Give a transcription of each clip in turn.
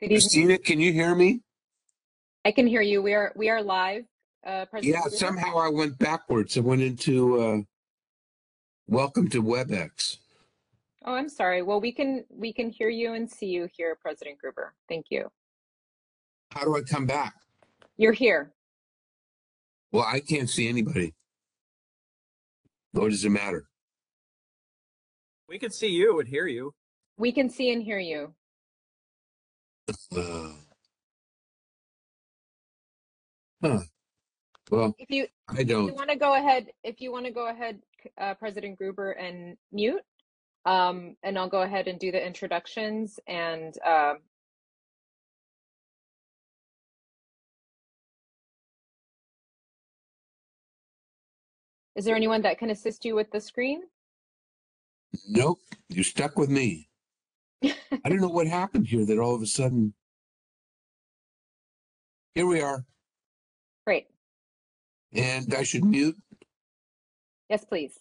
Good evening. Christina, can you hear me? I can hear you. We are we are live. Uh, Yeah, Gruber. somehow I went backwards. I went into uh, welcome to WebEx. Oh, I'm sorry. Well, we can we can hear you and see you here, President Gruber. Thank you. How do I come back? You're here. Well, I can't see anybody. What does it matter? We can see you and hear you. We can see and hear you. Uh, huh. Well, If you I if you don't. want to go ahead, if you want to go ahead, uh, President Gruber, and mute, um, and I'll go ahead and do the introductions and um, is there anyone that can assist you with the screen? Nope. You're stuck with me. I don't know what happened here that all of a sudden. Here we are. Great. And I should mute. Yes, please.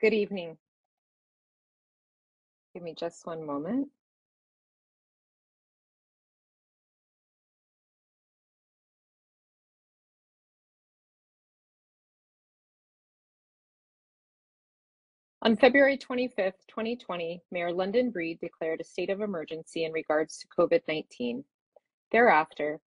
Good evening. Give me just one moment. On February 25th, 2020, Mayor London Breed declared a state of emergency in regards to COVID-19. Thereafter,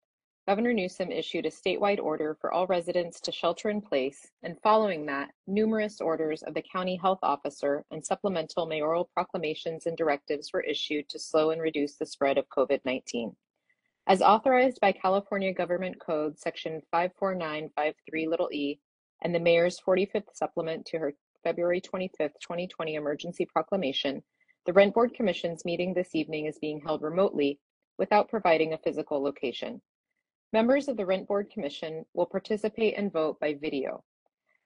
Governor Newsom issued a statewide order for all residents to shelter in place, and following that, numerous orders of the county health officer and supplemental mayoral proclamations and directives were issued to slow and reduce the spread of COVID-19. As authorized by California Government Code Section 54953 little e and the mayor's 45th supplement to her February 25th, 2020 emergency proclamation, the Rent Board Commission's meeting this evening is being held remotely without providing a physical location. Members of the Rent Board Commission will participate and vote by video.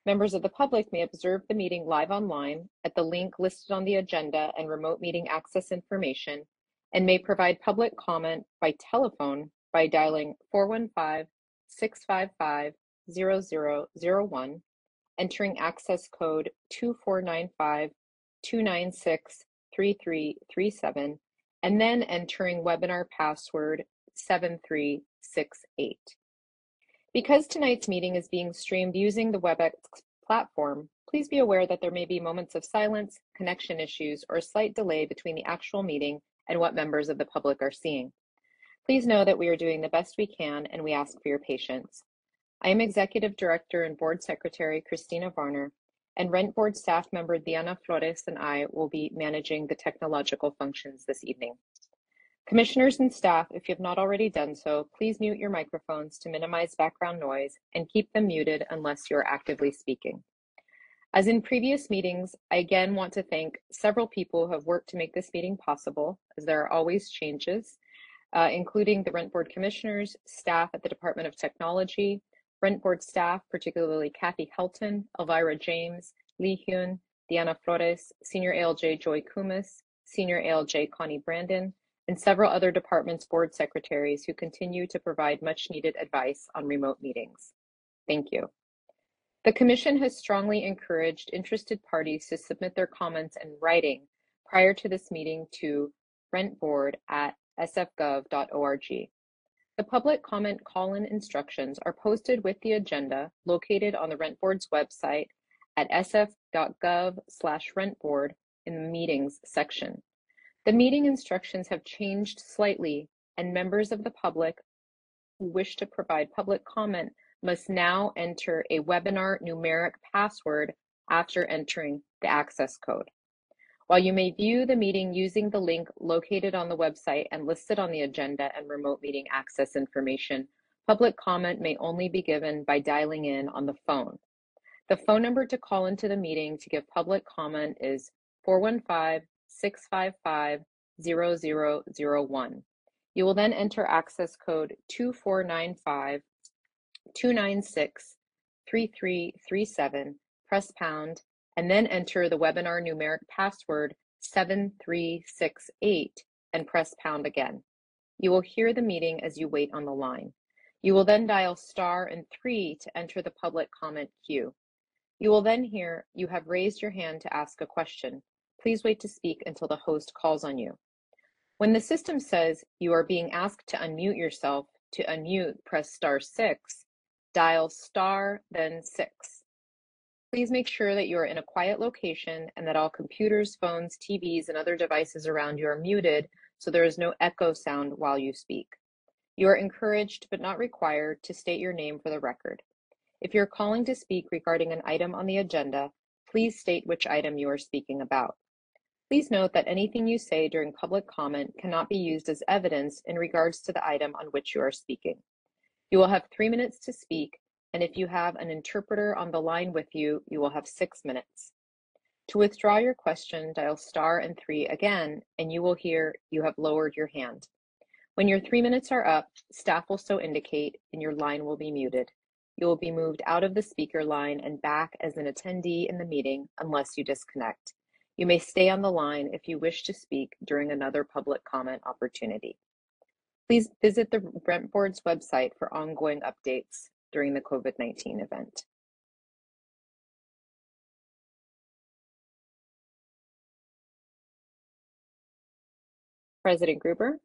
Members of the public may observe the meeting live online at the link listed on the agenda and remote meeting access information and may provide public comment by telephone by dialing 415-655-0001, entering access code 2495-296-3337, and then entering webinar password 7368. Because tonight's meeting is being streamed using the WebEx platform, please be aware that there may be moments of silence, connection issues, or slight delay between the actual meeting and what members of the public are seeing. Please know that we are doing the best we can and we ask for your patience. I am Executive Director and Board Secretary Christina Varner, and Rent Board staff member Diana Flores and I will be managing the technological functions this evening. Commissioners and staff, if you have not already done so, please mute your microphones to minimize background noise and keep them muted unless you are actively speaking. As in previous meetings, I again want to thank several people who have worked to make this meeting possible, as there are always changes, uh, including the Rent Board Commissioners, staff at the Department of Technology, Rent Board staff, particularly Kathy Helton, Elvira James, Lee Hyun, Diana Flores, Senior ALJ Joy Kumis, Senior ALJ Connie Brandon, and several other departments' board secretaries who continue to provide much needed advice on remote meetings. Thank you. The Commission has strongly encouraged interested parties to submit their comments in writing prior to this meeting to rentboard at sfgov.org. The public comment call-in instructions are posted with the agenda located on the Rent Board's website at sf.gov slash rentboard in the meetings section. The meeting instructions have changed slightly and members of the public who wish to provide public comment must now enter a webinar numeric password after entering the access code. While you may view the meeting using the link located on the website and listed on the agenda and remote meeting access information, public comment may only be given by dialing in on the phone. The phone number to call into the meeting to give public comment is 415 655 0001. You will then enter access code 2495 296 3337, press pound, and then enter the webinar numeric password 7368 and press pound again. You will hear the meeting as you wait on the line. You will then dial star and three to enter the public comment queue. You will then hear you have raised your hand to ask a question. please wait to speak until the host calls on you. When the system says you are being asked to unmute yourself, to unmute, press star six, dial star, then six. Please make sure that you are in a quiet location and that all computers, phones, TVs, and other devices around you are muted so there is no echo sound while you speak. You are encouraged, but not required, to state your name for the record. If you're calling to speak regarding an item on the agenda, please state which item you are speaking about. Please note that anything you say during public comment cannot be used as evidence in regards to the item on which you are speaking. You will have three minutes to speak, and if you have an interpreter on the line with you, you will have six minutes. To withdraw your question, dial star and three again, and you will hear you have lowered your hand. When your three minutes are up, staff will so indicate and your line will be muted. You will be moved out of the speaker line and back as an attendee in the meeting unless you disconnect. You may stay on the line if you wish to speak during another public comment opportunity. Please visit the Rent Board's website for ongoing updates during the COVID-19 event. President Gruber,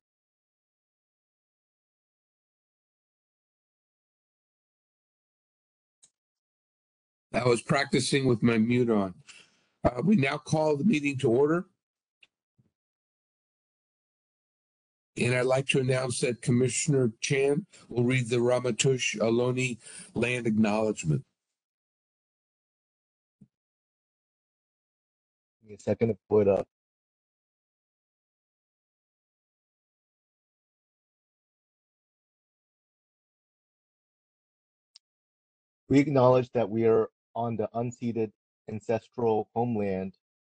I was practicing with my mute on. Uh, we now call the meeting to order. And I'd like to announce that Commissioner Chan will read the Ramaytush Ohlone land acknowledgement. Give me a second to pull it up. We acknowledge that we are on the unceded ancestral homeland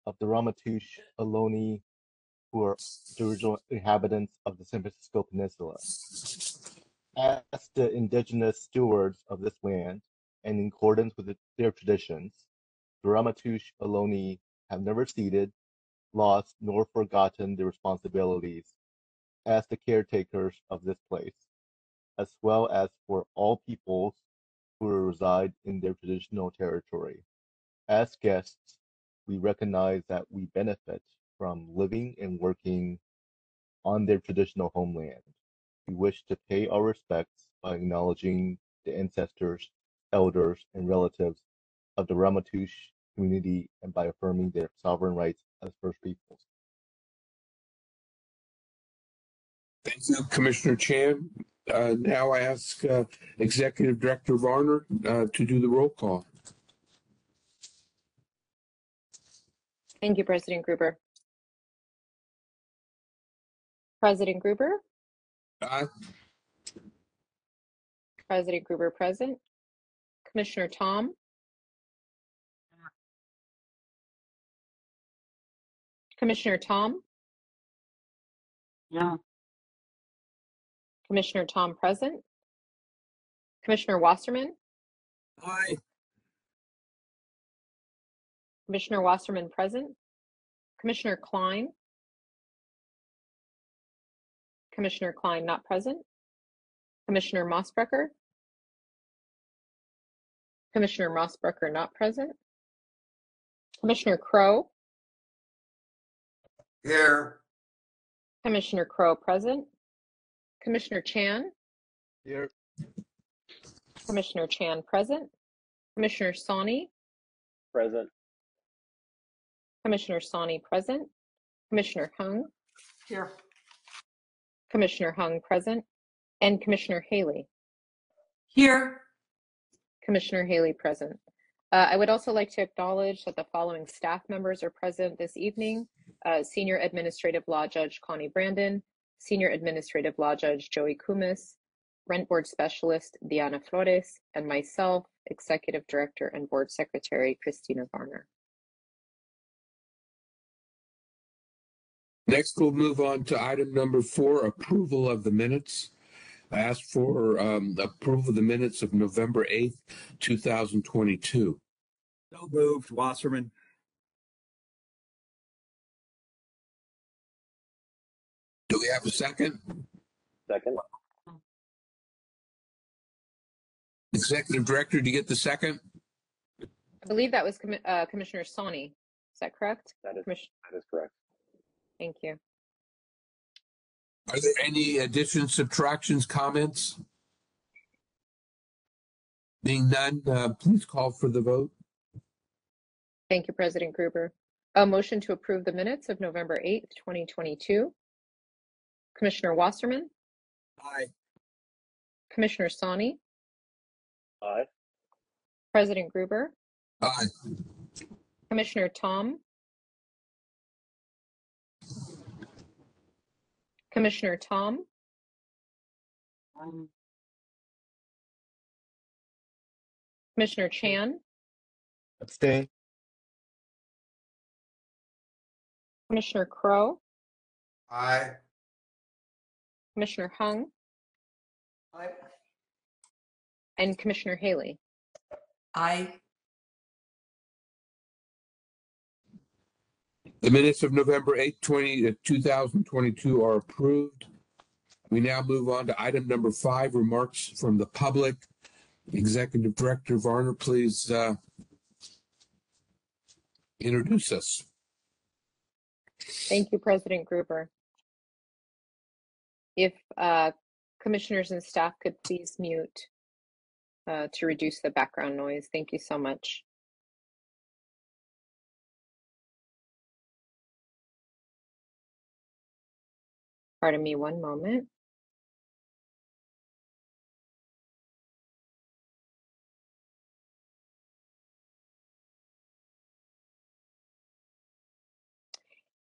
of the Ramaytush Ohlone, who are the original inhabitants of the San Francisco Peninsula. As the indigenous stewards of this land, and in accordance with their traditions, the Ramaytush Ohlone have never ceded, lost, nor forgotten their responsibilities as the caretakers of this place, as well as for all peoples who reside in their traditional territory. As guests, we recognize that we benefit from living and working on their traditional homeland. We wish to pay our respects by acknowledging the ancestors, elders, and relatives of the Ramaytush community and by affirming their sovereign rights as First Peoples. Thank you, Commissioner Chan. Uh, now I ask uh, Executive Director Varner uh, to do the roll call. Thank you, President Gruber. President Gruber, Aye. President Gruber present. Commissioner Tom. Commissioner Tom, Yeah. Commissioner Tom present. Commissioner Wasserman, Aye. Commissioner Wasserman present. Commissioner Klein. Commissioner Klein not present. Commissioner Mossbrecher. Commissioner Mossbrecher not present. Commissioner Crow, Here. Commissioner Crow present. Commissioner Chan, Here, Commissioner Chan present. Commissioner Sawney, Present. Commissioner Sawney present. Commissioner Hung, Here. Commissioner Hung present. And Commissioner Haley. Here. Commissioner Haley present. Uh, I would also like to acknowledge that the following staff members are present this evening. Uh, Senior Administrative Law Judge Connie Brandon, Senior Administrative Law Judge Joey Kumis, Rent Board Specialist Diana Flores, and myself, Executive Director and Board Secretary Christina Varner. Next, we'll move on to item number four, approval of the minutes. I ask for um, approval of the minutes of November 8th, 2022. So moved, Wasserman. Do we have a second? Second. Executive Director, do you get the second? I believe that was Commi- uh, Commissioner Sawney. Is that correct? That is, Commission, that is correct. Thank you. Are there any additions, subtractions, comments? Being none, uh, please call for the vote. Thank you, President Gruber. A motion to approve the minutes of November 8th, 2022. Commissioner Wasserman, Aye. Commissioner Sawney, Aye. President Gruber, Aye. Commissioner Tom, Commissioner Tom, um. Commissioner Chan, Abstain? Commissioner Crow, Aye. Commissioner Hung, Aye. and Commissioner Haley. Aye. The minutes of November 8th, 20, uh, 2022 are approved. We now move on to item number five, remarks from the public. Executive Director Varner, please uh, introduce us. Thank you, President Gruber. If uh, commissioners and staff could please mute uh, to reduce the background noise. Thank you so much. Pardon me one moment.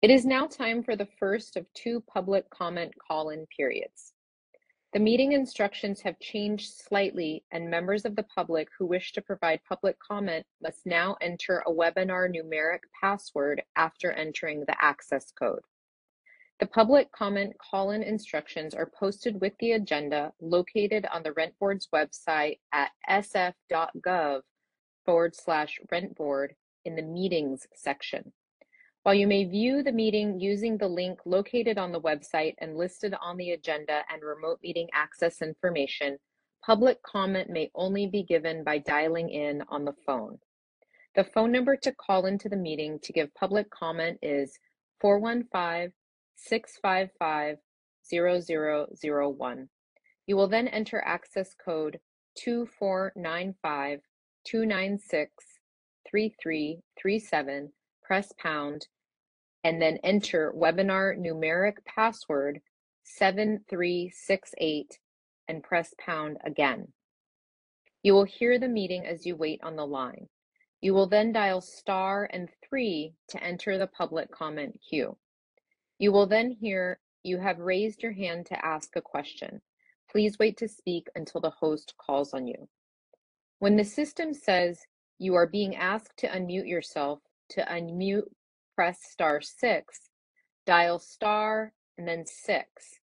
It is now time for the first of two public comment call-in periods. The meeting instructions have changed slightly and members of the public who wish to provide public comment must now enter a webinar numeric password after entering the access code. The public comment call-in instructions are posted with the agenda located on the Rent Board's website at sf.gov forward slash rent board in the meetings section. While you may view the meeting using the link located on the website and listed on the agenda and remote meeting access information, public comment may only be given by dialing in on the phone. The phone number to call into the meeting to give public comment is 415 655 0001. You will then enter access code 2495 296 3337, press pound, and then enter webinar numeric password 7368 and press pound again. You will hear the meeting as you wait on the line. You will then dial star and three to enter the public comment queue. You will then hear you have raised your hand to ask a question. Please wait to speak until the host calls on you. When the system says you are being asked to unmute yourself, to unmute, press star six, dial star and then six.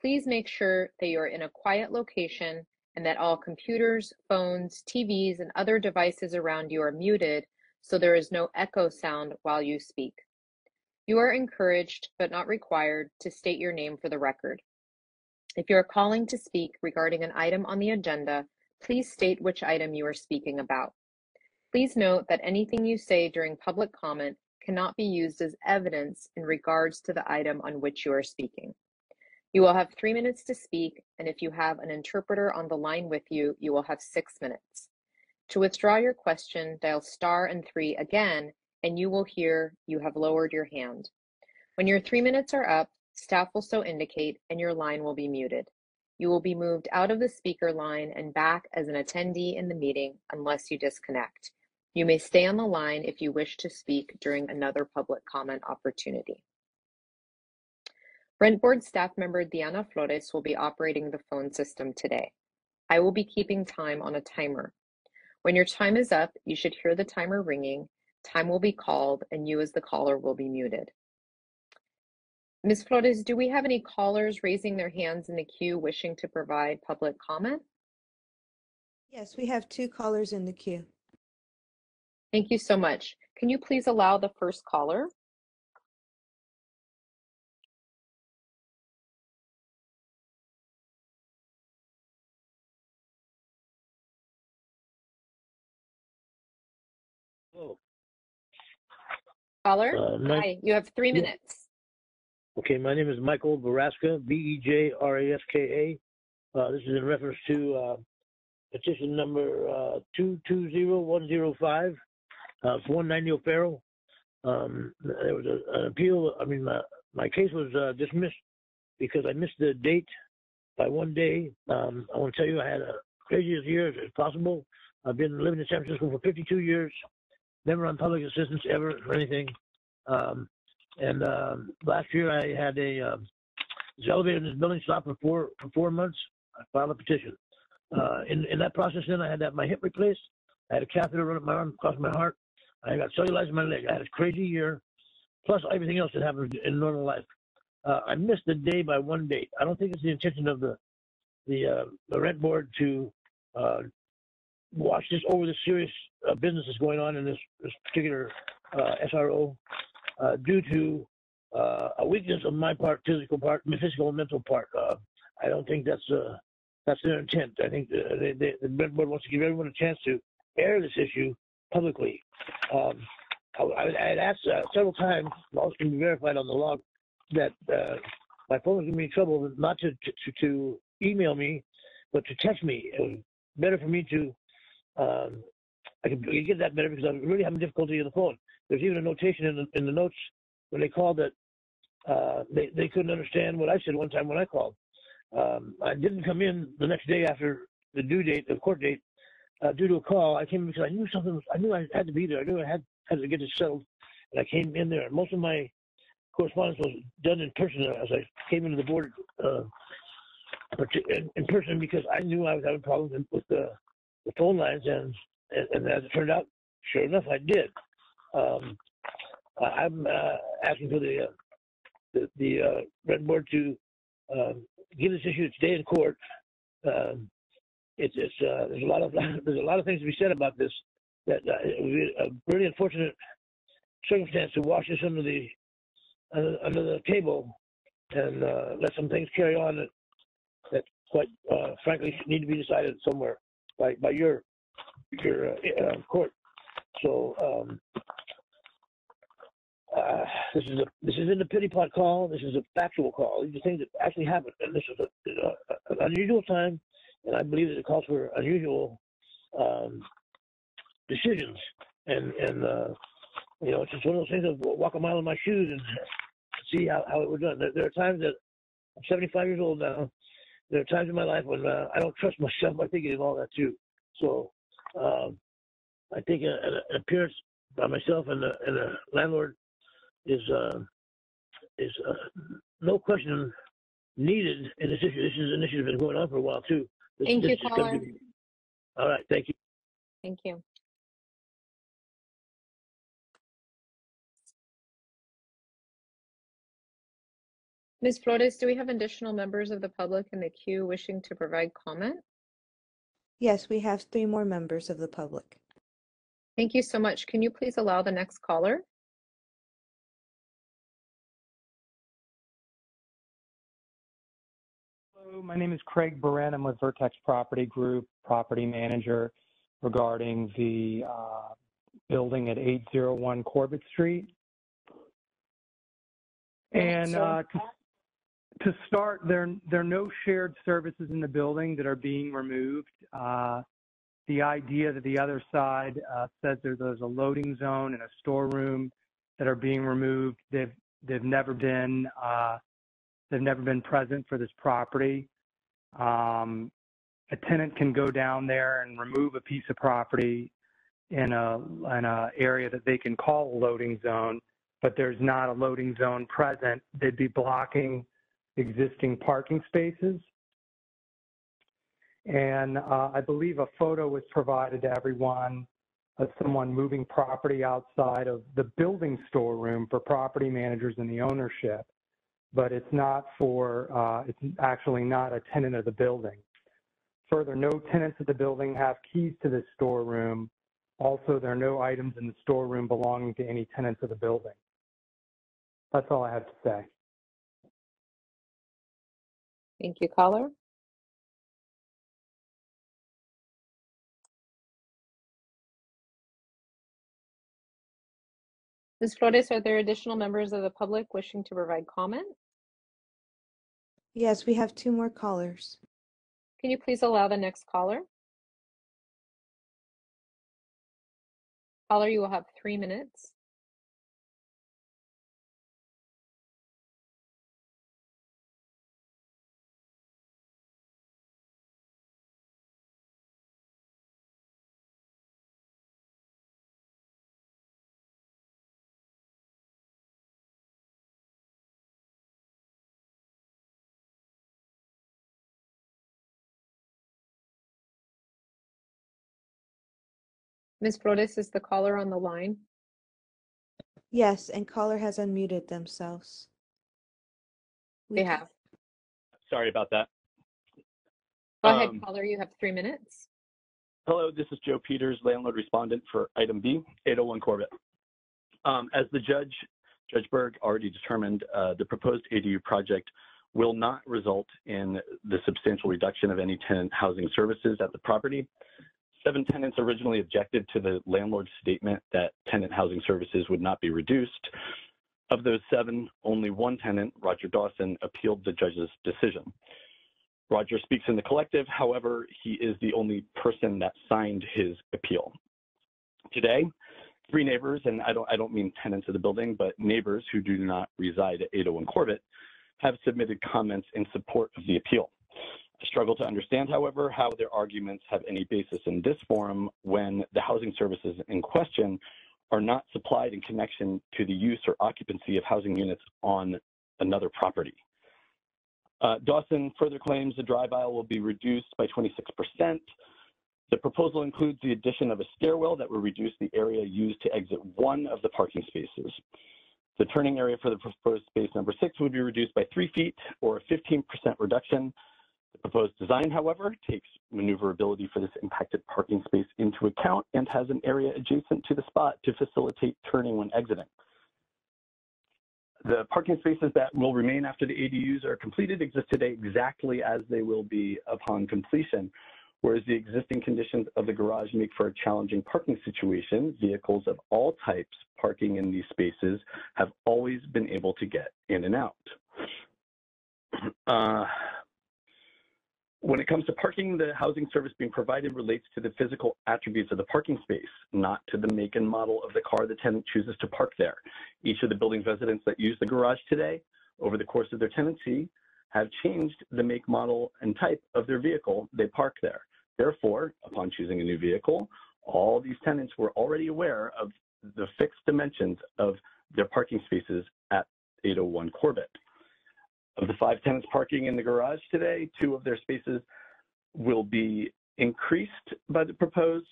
Please make sure that you are in a quiet location and that all computers, phones, TVs, and other devices around you are muted so there is no echo sound while you speak. You are encouraged, but not required, to state your name for the record. If you are calling to speak regarding an item on the agenda, please state which item you are speaking about. Please note that anything you say during public comment cannot be used as evidence in regards to the item on which you are speaking. You will have three minutes to speak, and if you have an interpreter on the line with you, you will have six minutes. To withdraw your question, dial star and three again, and you will hear you have lowered your hand. When your three minutes are up, staff will so indicate and your line will be muted. You will be moved out of the speaker line and back as an attendee in the meeting unless you disconnect. You may stay on the line if you wish to speak during another public comment opportunity. Rent Board staff member Diana Flores will be operating the phone system today. I will be keeping time on a timer. When your time is up, you should hear the timer ringing, time will be called, and you as the caller will be muted. Ms. Flores, do we have any callers raising their hands in the queue wishing to provide public comment? Yes, we have two callers in the queue. Thank you so much. Can you please allow the first caller? Caller? Uh, my- Hi, you have three minutes. Okay, my name is Michael Bejraska, B E J R A S K A. Uh, this is in reference to uh, petition number uh, 220105 uh, for 190 O'Farrell. Um, there was a, an appeal. I mean, my, my case was uh, dismissed because I missed the date by one day. Um, I want to tell you, I had a craziest year as possible. I've been living in San Francisco for 52 years, never on public assistance ever or anything. Um, and um, last year I had a um, in this building stopped for four for four months. I filed a petition. Uh, in in that process, then I had to have my hip replaced. I had a catheter run up my arm across my heart. I got cellulite in my leg. I had a crazy year, plus everything else that happens in normal life. Uh, I missed the day by one date. I don't think it's the intention of the the uh, the rent board to uh, watch this over the serious uh, business that's going on in this this particular uh, SRO uh, due to uh, a weakness of my part, physical part, physical and mental part. Uh, I don't think that's uh, that's their intent. I think the, they, they, the rent board wants to give everyone a chance to air this issue publicly. Um, I, I had asked several times, also can be verified on the log, that my phone was giving me trouble not to, to to email me, but to text me. It was better for me to. Um, I could get that better because I'm really having difficulty on the phone. There's even a notation in the in the notes when they called that uh, they they couldn't understand what I said one time when I called. Um, I didn't come in the next day after the due date, the court date, uh, due to a call. I came in because I knew something. Was, I knew I had to be there. I knew I had had to get it settled, and I came in there. Most of my correspondence was done in person as I came into the board uh, in person because I knew I was having problems with the, the phone lines, and, and as it turned out, sure enough, I did. Um, I'm uh, asking for the uh, the, the uh, rent board to um, give this issue its day in court. Um, it's it's uh, there's a lot of there's a lot of things to be said about this. That uh, it would be a really unfortunate circumstance to wash this under the under the table and uh, let some things carry on that that quite frankly need to be decided somewhere by by your your uh, uh, court. So um, uh, this is a this isn't a pity pot call. This is a factual call. These are things that actually happened, and this is a, an unusual time, and I believe that it calls for unusual um, decisions. And and uh, you know, it's just one of those things of walk a mile in my shoes and see how, how it was done. There, there are times that I'm 75 years old now. There are times in my life when uh, I don't trust myself. I think of all that too. So um, I think a, an an appearance by myself and the, and the landlord is uh, is uh, no question needed in this issue. This is an issue that's been going on for a while too. This, Thank this you, caller. be- All right, thank you. Thank you. Ms. Flores, do we have additional members of the public in the queue wishing to provide comment? Yes, we have three more members of the public. Thank you so much. Can you please allow the next caller? Hello, my name is Craig Baran. I'm with Vertex Property Group, property manager regarding the uh, building at 801 Corbett Street. And uh, to, start, there, there are no shared services in the building that are being removed. Uh, the idea that the other side uh, says there, there's a loading zone and a storeroom that are being removed, they've, they've never been uh, They've never been present for this property. Um, a tenant can go down there and remove a piece of property in a in a area that they can call a loading zone, but there's not a loading zone present. They'd be blocking existing parking spaces. And uh, I believe a photo was provided to everyone of someone moving property outside of the building storeroom for property managers and the ownership but it's not for, uh, it's actually not a tenant of the building. Further, no tenants of the building have keys to this storeroom. Also, there are no items in the storeroom belonging to any tenants of the building. That's all I have to say. Thank you, caller. Ms. Flores, are there additional members of the public wishing to provide comment? Yes, we have two more callers. Can you please allow the next caller? Caller, you will have three minutes. Ms. Flores, is the caller on the line? Yes, and caller has unmuted themselves. We They have. Sorry about that. Go ahead, Um, caller, you have three minutes. Hello, this is Joe Peters, landlord respondent for item B, 801 Corbett. Um, as the judge, Judge Berg already determined, uh, the proposed ADU project will not result in the substantial reduction of any tenant housing services at the property. Seven tenants originally objected to the landlord's statement that tenant housing services would not be reduced. Of those seven, only one tenant, Roger Dawson, appealed the judge's decision. Roger speaks in the collective. However, he is the only person that signed his appeal. Today, three neighbors, and I don't, I don't mean tenants of the building, but neighbors who do not reside at 801 Corbett, have submitted comments in support of the appeal. I struggle to understand, however, how their arguments have any basis in this forum when the housing services in question are not supplied in connection to the use or occupancy of housing units on another property. Uh, Dawson further claims the drive aisle will be reduced by 26%. The proposal includes the addition of a stairwell that will reduce the area used to exit one of the parking spaces. The turning area for the proposed space number six would be reduced by three feet or a 15% reduction. The proposed design, however, takes maneuverability for this impacted parking space into account and has an area adjacent to the spot to facilitate turning when exiting. The parking spaces that will remain after the ADUs are completed exist today exactly as they will be upon completion, whereas the existing conditions of the garage make for a challenging parking situation. Vehicles of all types parking in these spaces have always been able to get in and out. Uh, when it comes to parking, the housing service being provided relates to the physical attributes of the parking space, not to the make and model of the car the tenant chooses to park there. Each of the building's residents that use the garage today, over the course of their tenancy, have changed the make, model, and type of their vehicle they park there. Therefore, upon choosing a new vehicle, all these tenants were already aware of the fixed dimensions of their parking spaces at 801 Corbett. Of the five tenants parking in the garage today, two of their spaces will be increased by the proposed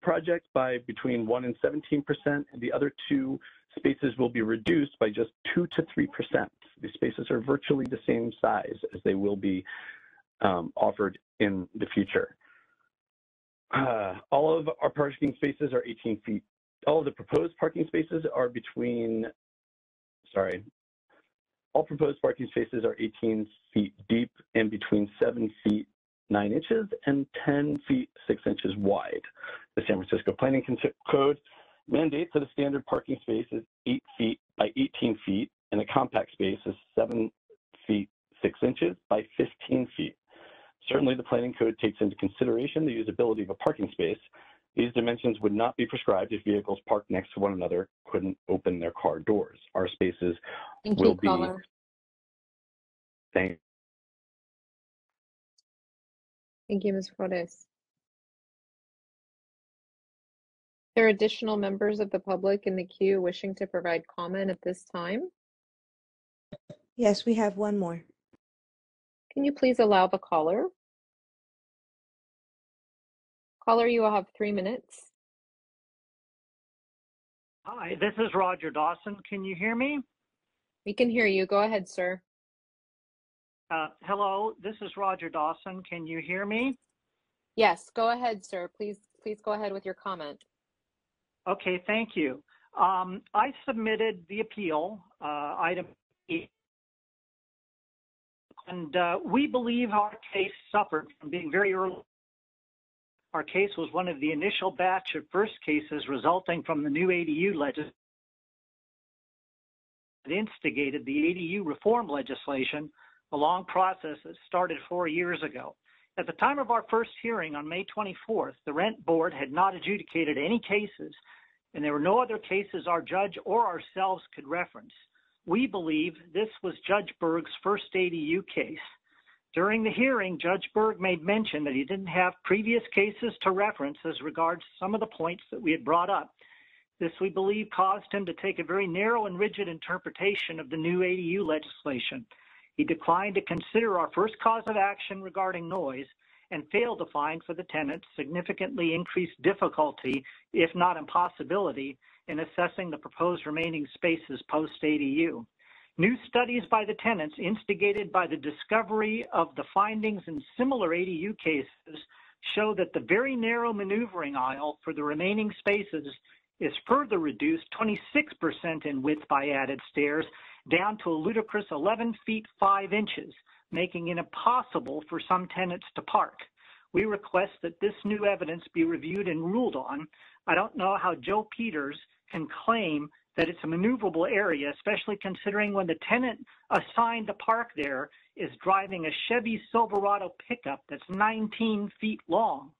project by between 1 and 17%, and the other two spaces will be reduced by just 2 to 3%. These spaces are virtually the same size as they will be um, offered in the future. Uh, all of our parking spaces are 18 feet. All of the proposed parking spaces are between, sorry, all proposed parking spaces are 18 feet deep and between 7 feet 9 inches and 10 feet 6 inches wide. The San Francisco Planning Code mandates that a standard parking space is 8 feet by 18 feet and a compact space is 7 feet 6 inches by 15 feet. Certainly, the Planning Code takes into consideration the usability of a parking space. These dimensions would not be prescribed if vehicles parked next to one another couldn't open their car doors. Our spaces Thank will you, be caller. Thank Thank you, Ms. Flores. There are additional members of the public in the queue wishing to provide comment at this time. Yes, we have one more. Can you please allow the caller? Caller, you will have three minutes. Hi, this is Roger Dawson. Can you hear me? We can hear you. Go ahead, sir. Uh, hello, this is Roger Dawson. Can you hear me? Yes, go ahead, sir. Please, please go ahead with your comment. Okay, thank you. Um, I submitted the appeal, uh, item E. And uh, we believe our case suffered from being very early. Our case was one of the initial batch of first cases resulting from the new ADU legislation that instigated the ADU reform legislation, a long process that started four years ago. At the time of our first hearing on May 24th, the Rent Board had not adjudicated any cases, and there were no other cases our judge or ourselves could reference. We believe this was Judge Berg's first ADU case. During the hearing, Judge Berg made mention that he didn't have previous cases to reference as regards some of the points that we had brought up. This, we believe, caused him to take a very narrow and rigid interpretation of the new ADU legislation. He declined to consider our first cause of action regarding noise and failed to find for the tenant significantly increased difficulty, if not impossibility, in assessing the proposed remaining spaces post-ADU. New studies by the tenants instigated by the discovery of the findings in similar ADU cases show that the very narrow maneuvering aisle for the remaining spaces is further reduced 26% in width by added stairs down to a ludicrous 11 feet 5 inches, making it impossible for some tenants to park. We request that this new evidence be reviewed and ruled on. I don't know how Joe Peters can claim that it's a maneuverable area, especially considering when the tenant assigned to park there is driving a Chevy Silverado pickup that's 19 feet long.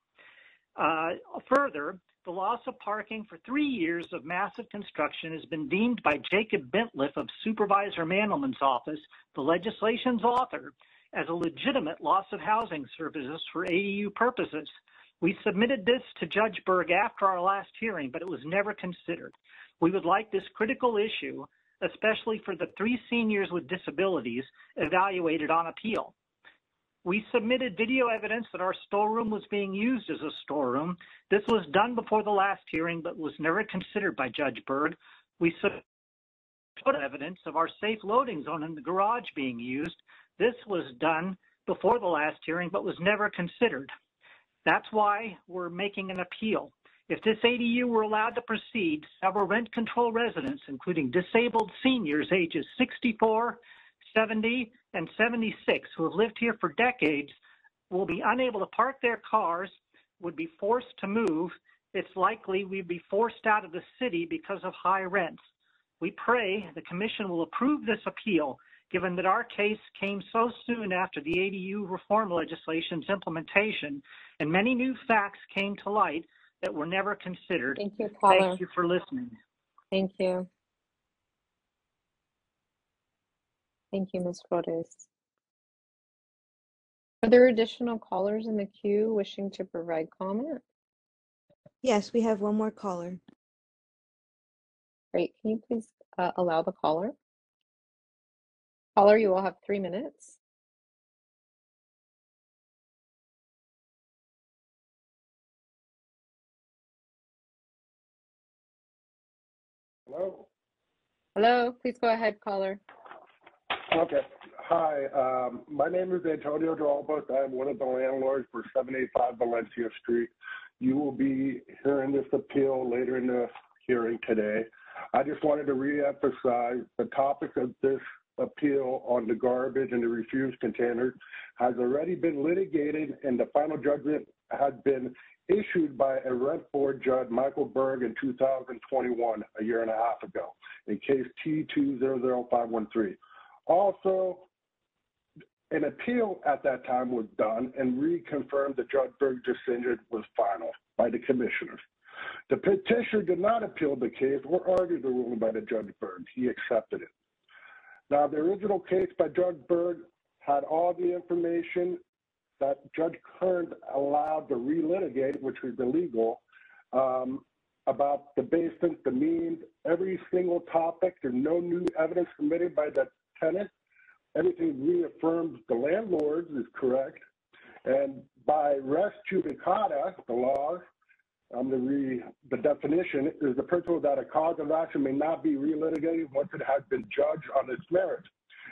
Uh, further, the loss of parking for three years of massive construction has been deemed by Jacob Bintliff of Supervisor Mandelman's office, the legislation's author, as a legitimate loss of housing services for ADU purposes. We submitted this to Judge Berg after our last hearing, but it was never considered. We would like this critical issue, especially for the three seniors with disabilities, evaluated on appeal. We submitted video evidence that our storeroom was being used as a storeroom. This was done before the last hearing, but was never considered by Judge Berg. We submitted evidence of our safe loading zone in the garage being used. This was done before the last hearing, but was never considered. That's why we're making an appeal. If this ADU were allowed to proceed, several rent control residents, including disabled seniors ages 64, 70, and 76 who have lived here for decades will be unable to park their cars, would be forced to move. It's likely we'd be forced out of the city because of high rents. We pray the commission will approve this appeal given that our case came so soon after the ADU reform legislation's implementation and many new facts came to light that were never considered. Thank you, caller. Thank you for listening. Thank you. Thank you, Ms. Flores. Are there additional callers in the queue wishing to provide comment? Yes, we have one more caller. Great. Can you please uh, allow the caller? Caller, you will have three minutes. Hello? Hello, please go ahead, caller. Okay. Hi, um, my name is Antonio Drobos. I'm one of the landlords for 785 Valencia Street. You will be hearing this appeal later in the hearing today. I just wanted to reemphasize the topic of this appeal on the garbage and the refuse containers has already been litigated and the final judgment had been issued by a rent board judge, Michael Berg, in 2021, a year and a half ago, in case T200513. Also, an appeal at that time was done and reconfirmed that Judge Berg's decision was final by the commissioners. The petitioner did not appeal the case or argue the ruling by the Judge Berg. He accepted it. Now, the original case by Judge Berg had all the information that Judge Kern allowed to relitigate, which was illegal, um, about the basement, the means, every single topic. There's no new evidence submitted by the tenant. Everything reaffirms the landlords is correct. And by res judicata, the laws, um, the definition is the principle that a cause of action may not be relitigated once it has been judged on its merits.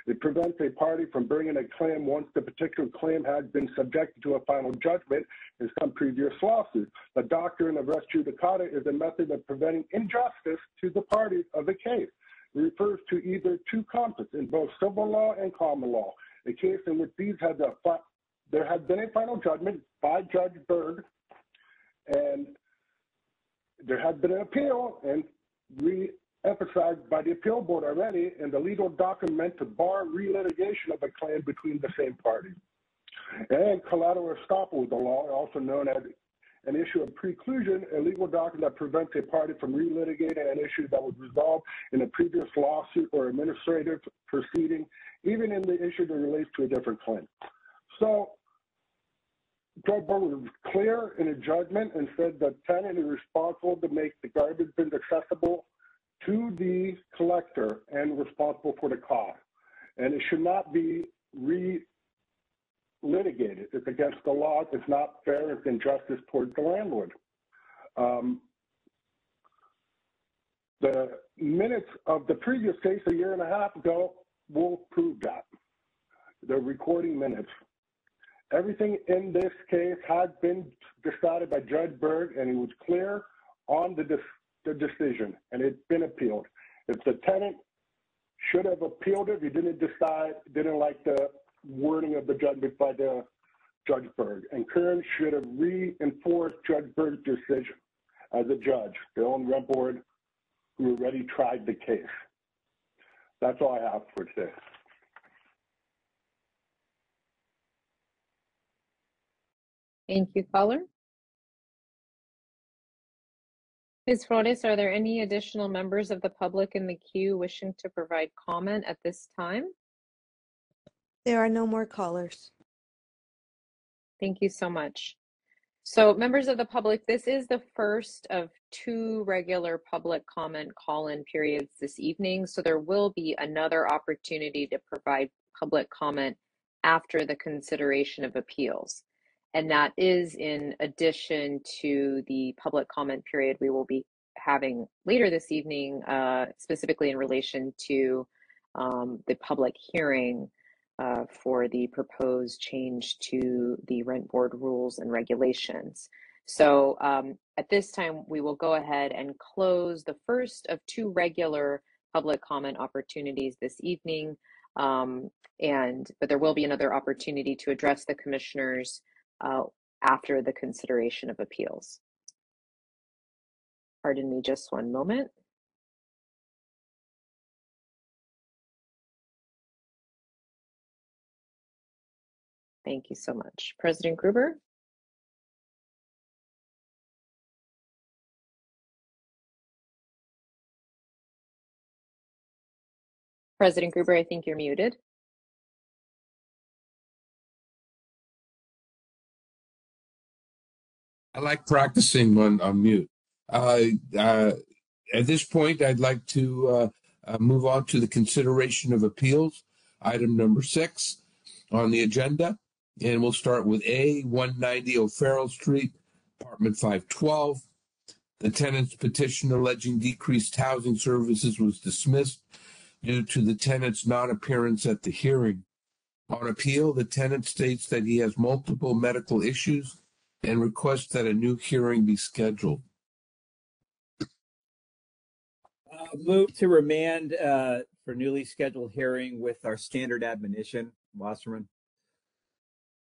It prevents a party from bringing a claim once the particular claim has been subjected to a final judgment in some previous lawsuit. The doctrine of res judicata is a method of preventing injustice to the parties of the case. It refers to either two concepts in both civil law and common law. A case in which these had a there had been a final judgment by Judge Berg, and there had been an appeal, and we emphasized by the appeal board already in the legal document to bar relitigation of a claim between the same parties. And collateral estoppel is the law, also known as an issue of preclusion, a legal document that prevents a party from relitigating an issue that was resolved in a previous lawsuit or administrative proceeding, even in the issue that relates to a different claim. So Judge Berger was clear in a judgment and said the tenant is responsible to make the garbage bins accessible to the collector and responsible for the cost. And it should not be re litigated. It's against the law. It's not fair. It's injustice towards the landlord. Um, the minutes of the previous case a year and a half ago will prove that. The recording minutes. Everything in this case had been decided by Judge Berg, and he was clear on the, the decision, and it's been appealed. If the tenant should have appealed it, he didn't decide, didn't like the wording of the judgment by the Judge Berg. And Kern should have reinforced Judge Berg's decision as a judge, the own rent board who already tried the case. That's all I have for today. Thank you, caller. Ms. Flores, are there any additional members of the public in the queue wishing to provide comment at this time? There are no more callers. Thank you so much. So members of the public, this is the first of two regular public comment call-in periods this evening. So there will be another opportunity to provide public comment after the consideration of appeals. And that is in addition to the public comment period we will be having later this evening, uh, specifically in relation to um, the public hearing uh, for the proposed change to the rent board rules and regulations. So um, at this time, we will go ahead and close the first of two regular public comment opportunities this evening. Um, and but there will be another opportunity to address the commissioners uh, after the consideration of appeals. Pardon me just one moment. Thank you so much. President Gruber? President Gruber, I think you're muted. I like practicing on, mute. Uh, uh, at this point, I'd like to uh, uh, move on to the consideration of appeals. Item number six on the agenda. And we'll start with A, 190 O'Farrell Street, apartment 512. The tenant's petition alleging decreased housing services was dismissed due to the tenant's non-appearance at the hearing. On appeal, the tenant states that he has multiple medical issues and request that a new hearing be scheduled. Uh, move to remand uh, for newly scheduled hearing with our standard admonition. Wasserman.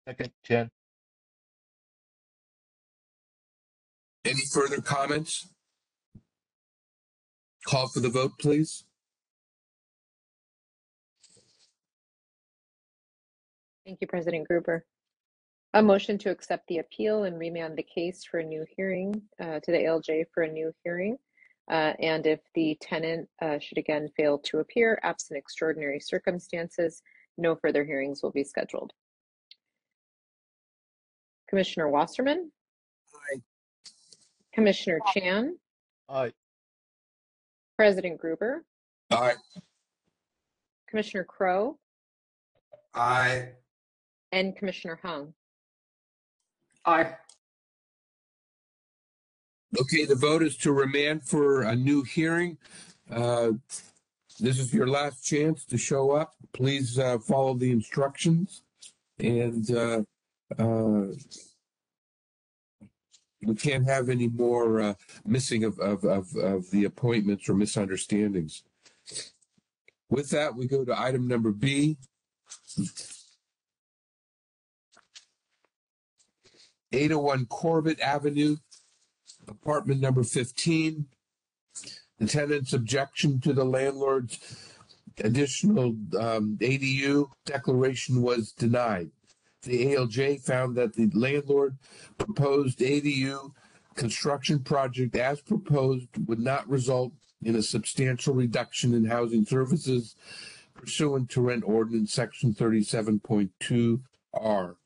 Second, Chen. Any further comments? Call for the vote, please. Thank you, President Gruber. A motion to accept the appeal and remand the case for a new hearing uh, to the ALJ for a new hearing. Uh, and if the tenant uh, should again fail to appear, absent extraordinary circumstances, no further hearings will be scheduled. Commissioner Wasserman? Aye. Commissioner Chan? Aye. President Gruber? Aye. Commissioner Crow? Aye. And Commissioner Hung? Aye. Okay, the vote is to remand for a new hearing. Uh, This is your last chance to show up. Please uh, follow the instructions. And uh, uh, we can't have any more uh, missing of, of, of, of the appointments or misunderstandings. With that, we go to item number B. Eight oh one Corbett Avenue, apartment number fifteen. The tenant's objection to the landlord's additional um, ADU declaration was denied. The ALJ found that the landlord proposed ADU construction project as proposed would not result in a substantial reduction in housing services pursuant to rent ordinance section thirty-seven point two R.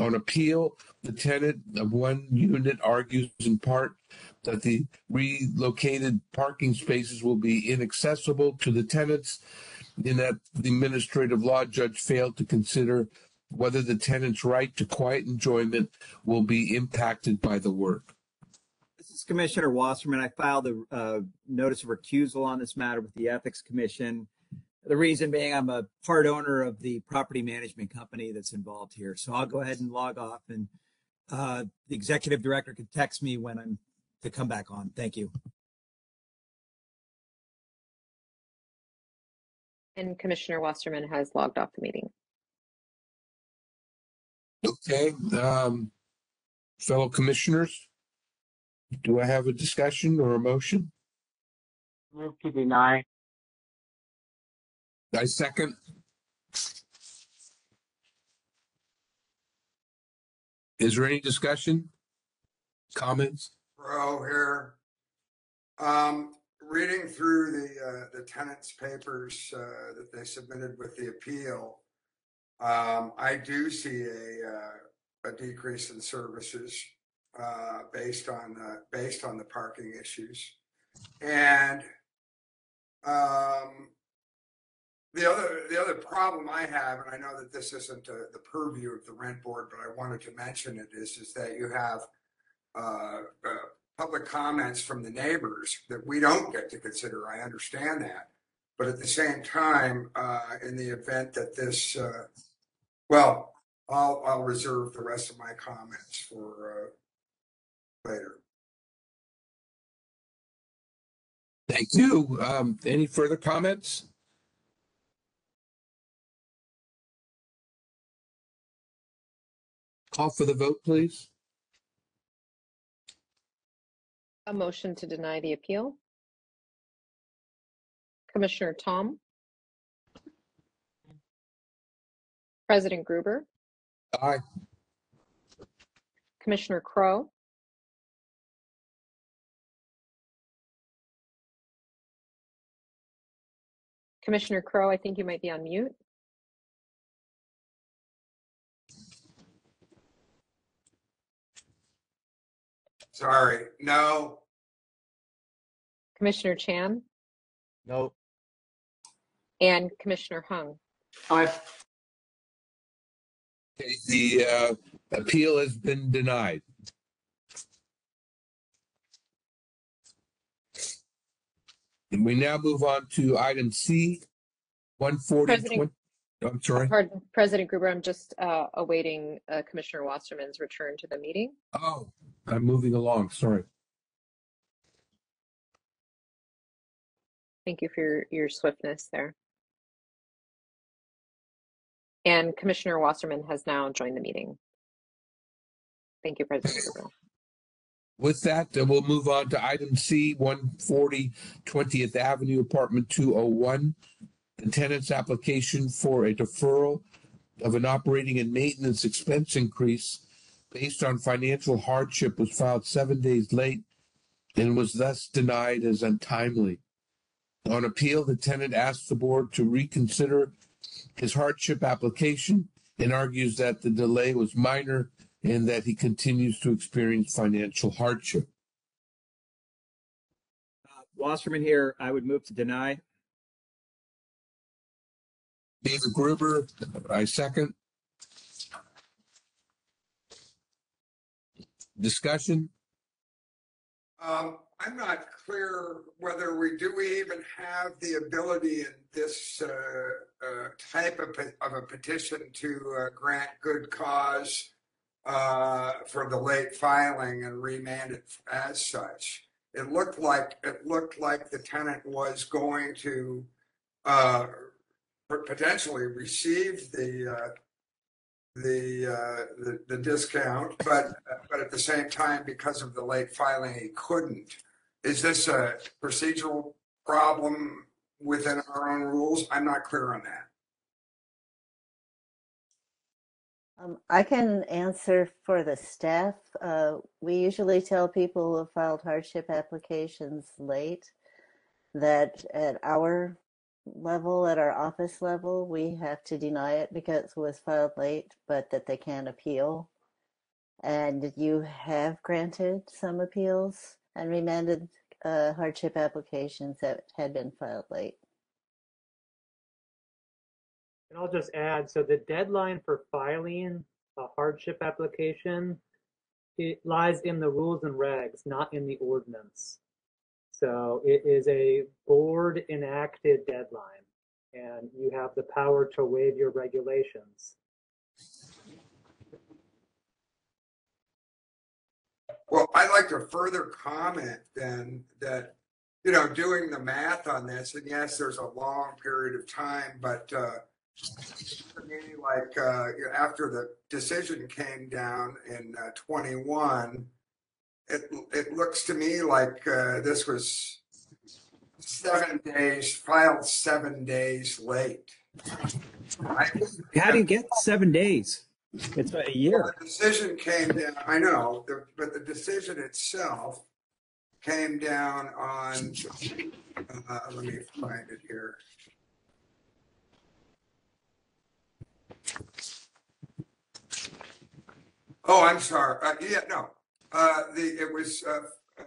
On appeal, the tenant of one unit argues in part that the relocated parking spaces will be inaccessible to the tenants in that the administrative law judge failed to consider whether the tenant's right to quiet enjoyment will be impacted by the work. This is Commissioner Wasserman. I filed a uh, notice of recusal on this matter with the Ethics Commission. The reason being I'm a part owner of the property management company that's involved here. So I'll go ahead and log off and uh, the executive director can text me when I'm to come back on. Thank you. And Commissioner Wasserman has logged off the meeting. Okay, um, fellow commissioners, do I have a discussion or a motion? Move to deny. I second. Is there any discussion? Comments? Crow here. Um, reading through the, uh, the tenants' papers, uh, that they submitted with the appeal. Um, I do see a, uh, a decrease in services, uh, based on, uh, based on the parking issues. And, um, the other, the other problem I have, and I know that this isn't uh, the purview of the rent board, but I wanted to mention it, is, is that you have uh, uh, public comments from the neighbors that we don't get to consider. I understand that. But at the same time, uh, in the event that this, uh, well, I'll, I'll reserve the rest of my comments for uh, later. Thank you. Um, any further comments? Call for the vote, please. A motion to deny the appeal. Commissioner Tom. President Gruber, Aye. Commissioner Crow, Commissioner Crow, I think you might be on mute. Sorry, no, Commissioner Chan, No, and Commissioner Hung. Aye. Okay, The uh, appeal has been denied. And we now move on to item C, one forty. President- I'm sorry. Pardon, President Gruber, I'm just uh, awaiting uh, Commissioner Wasserman's return to the meeting. Oh, I'm moving along, sorry. Thank you for your, your swiftness there. And Commissioner Wasserman has now joined the meeting. Thank you, President Gruber. With that, then we'll move on to item C, 140 20th Avenue, apartment 201. The tenant's application for a deferral of an operating and maintenance expense increase based on financial hardship was filed seven days late and was thus denied as untimely. On appeal, the tenant asks the board to reconsider his hardship application and argues that the delay was minor and that he continues to experience financial hardship. Uh, Wasserman here. I would move to deny. David Gruber, I second. Discussion? Um, I'm not clear whether we, do we even have the ability in this, uh, uh, type of, of a petition to, uh, grant good cause, uh, for the late filing and remand it as such. It looked like, it looked like the tenant was going to, uh, potentially receive the, uh, the, uh, the, the discount, but, but at the same time, because of the late filing, he couldn't. is this a procedural problem within our own rules? I'm not clear on that. Um, I can answer for the staff. Uh, we usually tell people who filed hardship applications late that at our level, at our office level, we have to deny it because it was filed late, but that they can appeal. And you have granted some appeals and remanded uh, hardship applications that had been filed late. And I'll just add, so the deadline for filing a hardship application, it lies in the rules and regs, not in the ordinance. So it is a board enacted deadline and you have the power to waive your regulations. Well, I'd like to further comment then that, you know, doing the math on this, and yes, there's a long period of time, but uh, like uh, after the decision came down in uh, 21, it it looks to me like uh, this was seven days filed seven days late. I, How do you get seven days? It's about a year. the decision came down. I know, the, but the decision itself came down on. Uh, let me find it here. Oh, I'm sorry. Uh, yeah, no. Uh, the it was uh, uh,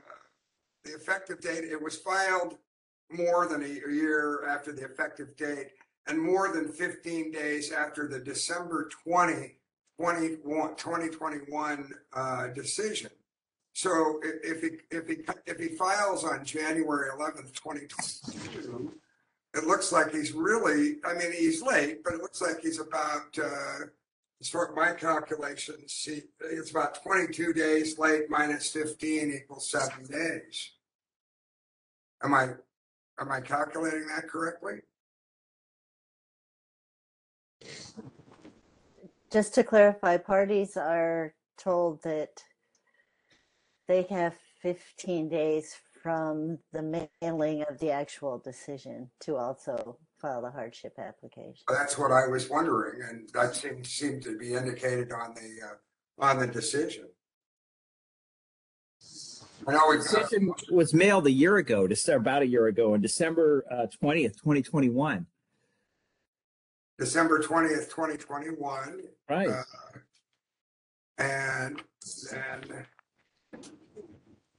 the effective date. It was filed more than a year after the effective date, and more than 15 days after the December 20, 21 2021 uh, decision. So if he if he if he files on January 11th, 2022, it looks like he's really. I mean, he's late, but it looks like he's about. Uh, as my calculations, see, it's about 22 days late minus 15 equals seven days. Am I, am I calculating that correctly? Just to clarify, parties are told that they have 15 days from the mailing of the actual decision to also file the hardship application. That's what I was wondering, and that seemed, seemed to be indicated on the, uh, on the decision. I know we, Decision was mailed a year ago, December, about a year ago, on December uh, twentieth, twenty twenty-one. December 20th, 2021. Right. uh, And then,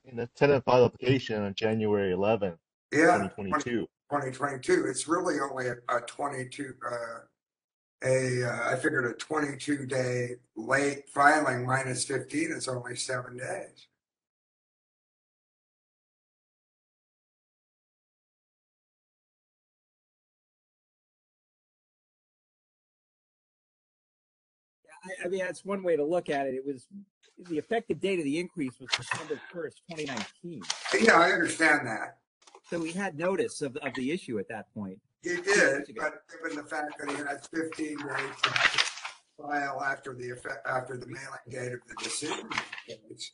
In the tenant file application on January 11th, yeah. 2022. 2022. It's really only a, a 22, uh, a, uh, I figured a 22 day late filing minus 15 is only seven days. I, I mean, that's one way to look at it. It was, the effective date of the increase was December first, twenty nineteen. Yeah, I understand that. So we had notice of, of the issue at that point. He did, but given the fact that he has 15 days to file after the effect, after the mailing date of the decision, dates,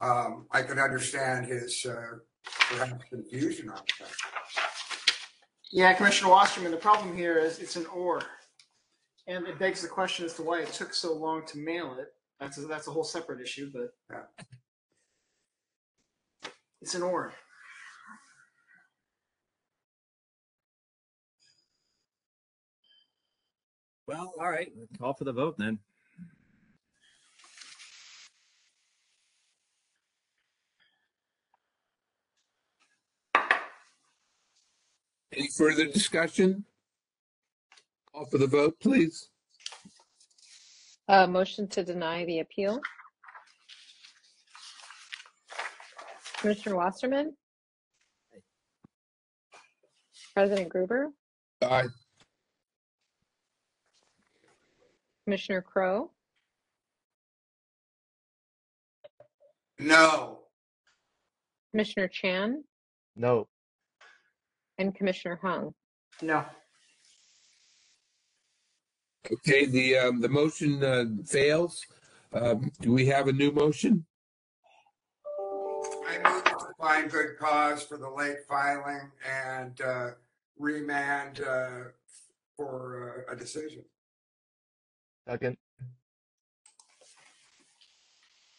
um, I can understand his, uh, perhaps confusion on that. Yeah, Commissioner Wasserman, the problem here is it's an or. And it begs the question as to why it took so long to mail it. That's a, that's a whole separate issue, but it's an or. Well, all right, call for the vote then. Any further discussion? Call for the vote, please. Uh, motion to deny the appeal. Commissioner Wasserman? President Gruber? Aye. Commissioner Crow? No. Commissioner Chan? No. And Commissioner Hung? No. Okay, the, um, the motion, uh, fails. Um, do we have a new motion? I move to find good cause for the late filing and uh, remand uh, for uh, a decision. Second,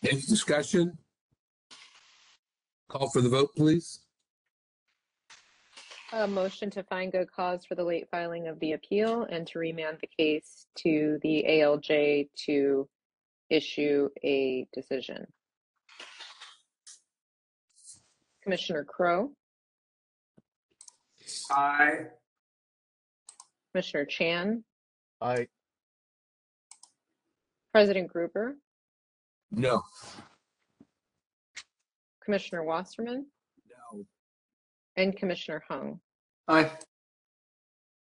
Any discussion? Call for the vote, please. A motion to find good cause for the late filing of the appeal and to remand the case to the ALJ to issue a decision. Commissioner Crow, Aye. Commissioner Chan, aye. President Gruber, No. Commissioner Wasserman, No. and Commissioner Hung. Aye.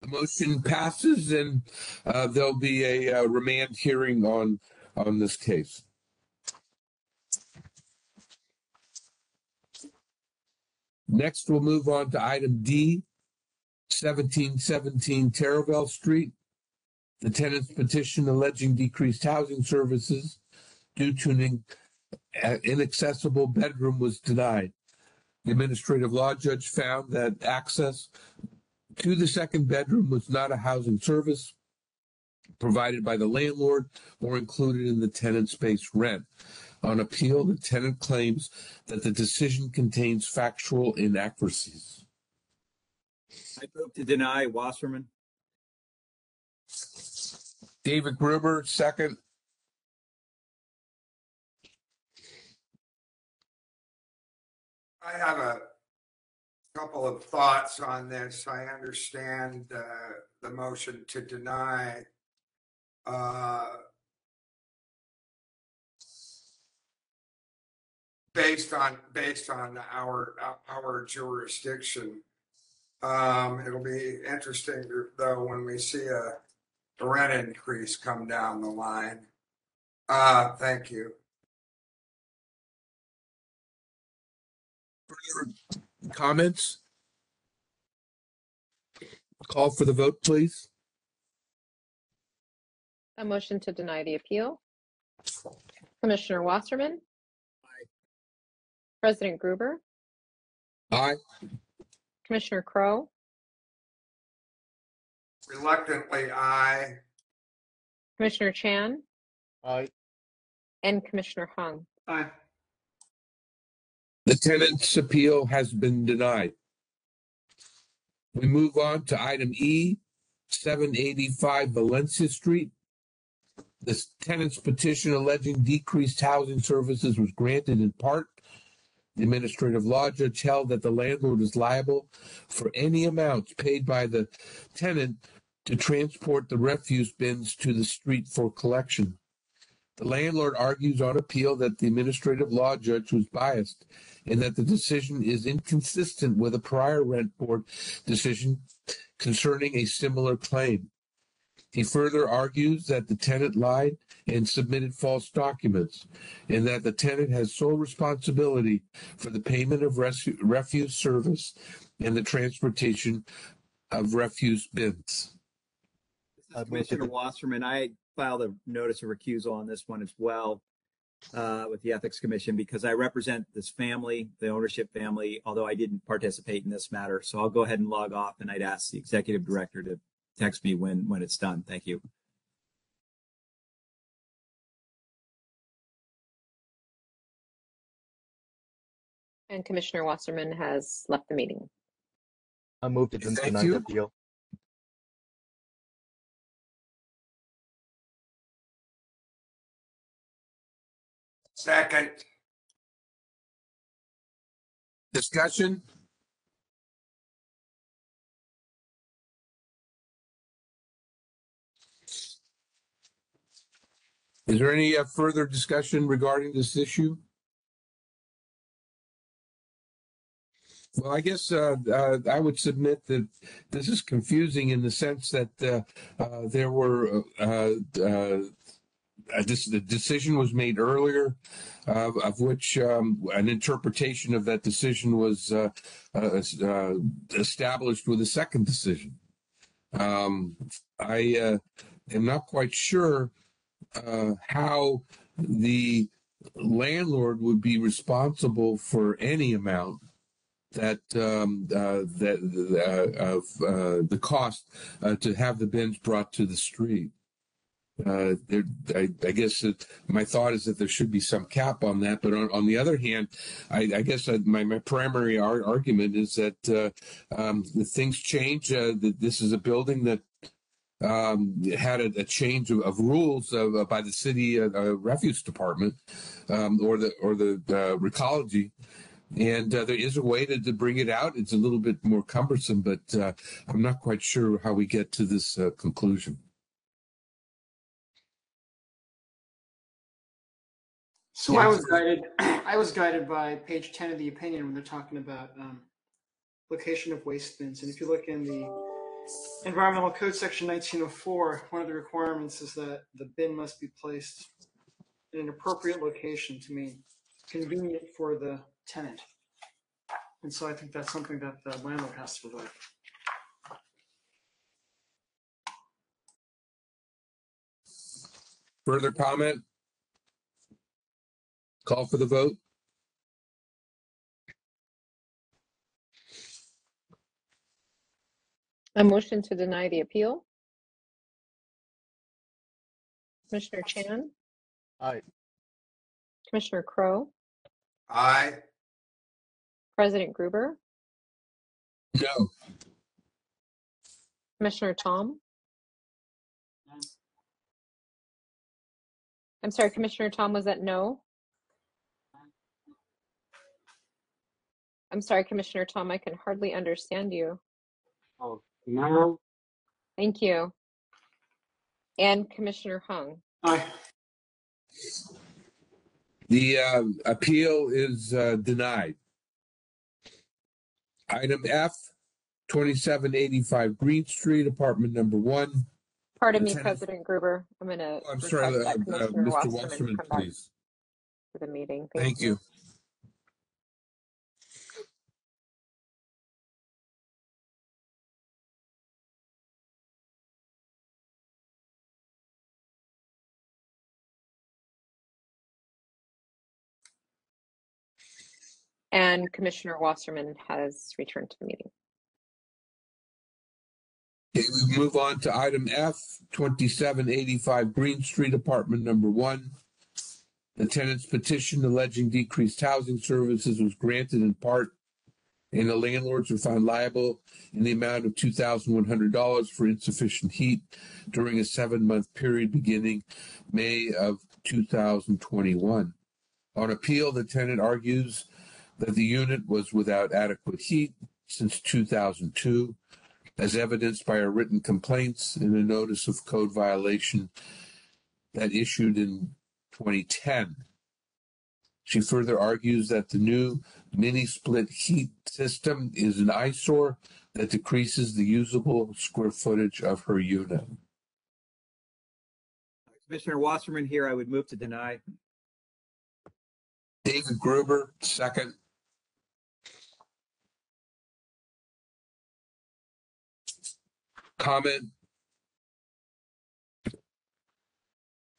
The motion passes and uh, there'll be a uh, remand hearing on, on this case. Next, we'll move on to item D, 1717 Taraval Street. The tenant's petition alleging decreased housing services due to an uh, inaccessible bedroom was denied. The administrative law judge found that access to the second bedroom was not a housing service provided by the landlord or included in the tenant space rent. On appeal, the tenant claims that the decision contains factual inaccuracies. I move to deny Wasserman. David Gruber, second. I have a couple of thoughts on this. I understand uh, the motion to deny. uh, Based on, based on our, our jurisdiction. Um, It'll be interesting though, when we see a a rent increase come down the line. Uh, thank you. Further comments? Call for the vote, please. A motion to deny the appeal. Commissioner Wasserman. President Gruber, Aye. Commissioner Crow, Reluctantly, I. Commissioner Chan, Aye. and Commissioner Hung. Aye. The tenant's appeal has been denied. We move on to item E, seven eighty-five Valencia Street. The tenant's petition alleging decreased housing services was granted in part. The administrative law judge held that the landlord is liable for any amounts paid by the tenant to transport the refuse bins to the street for collection. The landlord argues on appeal that the administrative law judge was biased and that the decision is inconsistent with a prior rent board decision concerning a similar claim. He further argues that the tenant lied and submitted false documents and that the tenant has sole responsibility for the payment of refuse service and the transportation of refuse bins. This is Commissioner Wasserman. I filed a notice of recusal on this one as well uh, with the Ethics Commission because I represent this family, the ownership family, although I didn't participate in this matter. So I'll go ahead and log off and I'd ask the executive director to text me when, when it's done. Thank you. And Commissioner Wasserman has left the meeting. I move to Thank deny you. the appeal. Second, Discussion? Is there any uh, further discussion regarding this issue? Well, I guess uh, uh, I would submit that this is confusing in the sense that uh, uh, there were uh, this, the decision was made earlier, uh, of which um, an interpretation of that decision was uh, uh, uh, established with a second decision. Um, I uh, am not quite sure uh, how the landlord would be responsible for any amount that um, uh, that uh, of uh, the cost uh, to have the bins brought to the street. Uh, I, I guess my thought is that there should be some cap on that. But on, on the other hand, I, I guess I, my, my primary ar- argument is that uh, um, things change. Uh, that this is a building that um, had a, a change of, of rules uh, by the city uh, uh, refuse department um, or the or the uh, recology. And uh, there is a way to, to bring it out. It's a little bit more cumbersome, but uh, I'm not quite sure how we get to this uh, conclusion. So I was guided, I was guided by page ten of the opinion when they're talking about, um, location of waste bins. And if you look in the Environmental Code Section nineteen oh four, one of the requirements is that the bin must be placed in an appropriate location to mean convenient for the tenant. And so I think that's something that the landlord has to provide. Further comment? Call for the vote. A motion to deny the appeal. Commissioner Chan, Aye. Commissioner Crow, Aye. President Gruber, No. Commissioner Tom. I'm sorry, Commissioner Tom, was that no? I'm sorry, Commissioner Tom, I can hardly understand you. Oh, no. Thank you. And Commissioner Hung. Aye. The uh, appeal is uh, denied. Item F, 2785 Green Street, apartment number one. Pardon me, Lieutenant- President Gruber. I'm going to Oh, I'm sorry, uh, uh, Mr. Wasserman Wasserman, back please. to the meeting. Thank you. And Commissioner Wasserman has returned to the meeting. Okay, we move on to item F, 2785 Green Street, apartment number one. The tenant's petition alleging decreased housing services was granted in part, and the landlords were found liable in the amount of $2,100 for insufficient heat during a seven-month period beginning May of 2021. On appeal, the tenant argues that the unit was without adequate heat since 2002 as evidenced by our written complaints and a notice of code violation that issued in 2010. She further argues that the new mini split heat system is an eyesore that decreases the usable square footage of her unit. Commissioner Wasserman here, I would move to deny. David Gruber, second. Comment?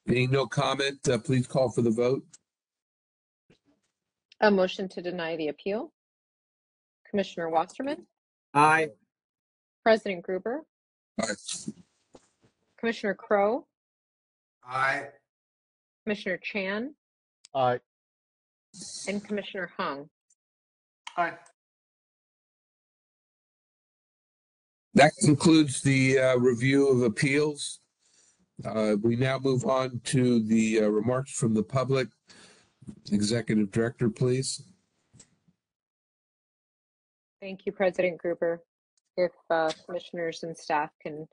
Being no comment, uh, please call for the vote. A motion to deny the appeal. Commissioner Wasserman, Aye. President Gruber, Aye. Commissioner Crow, Aye. Commissioner Chan, Aye. and Commissioner Hung. Aye. That concludes the uh, review of appeals. Uh, We now move on to the uh, remarks from the public. Executive Director, please. Thank you, President Gruber. If uh, commissioners and staff can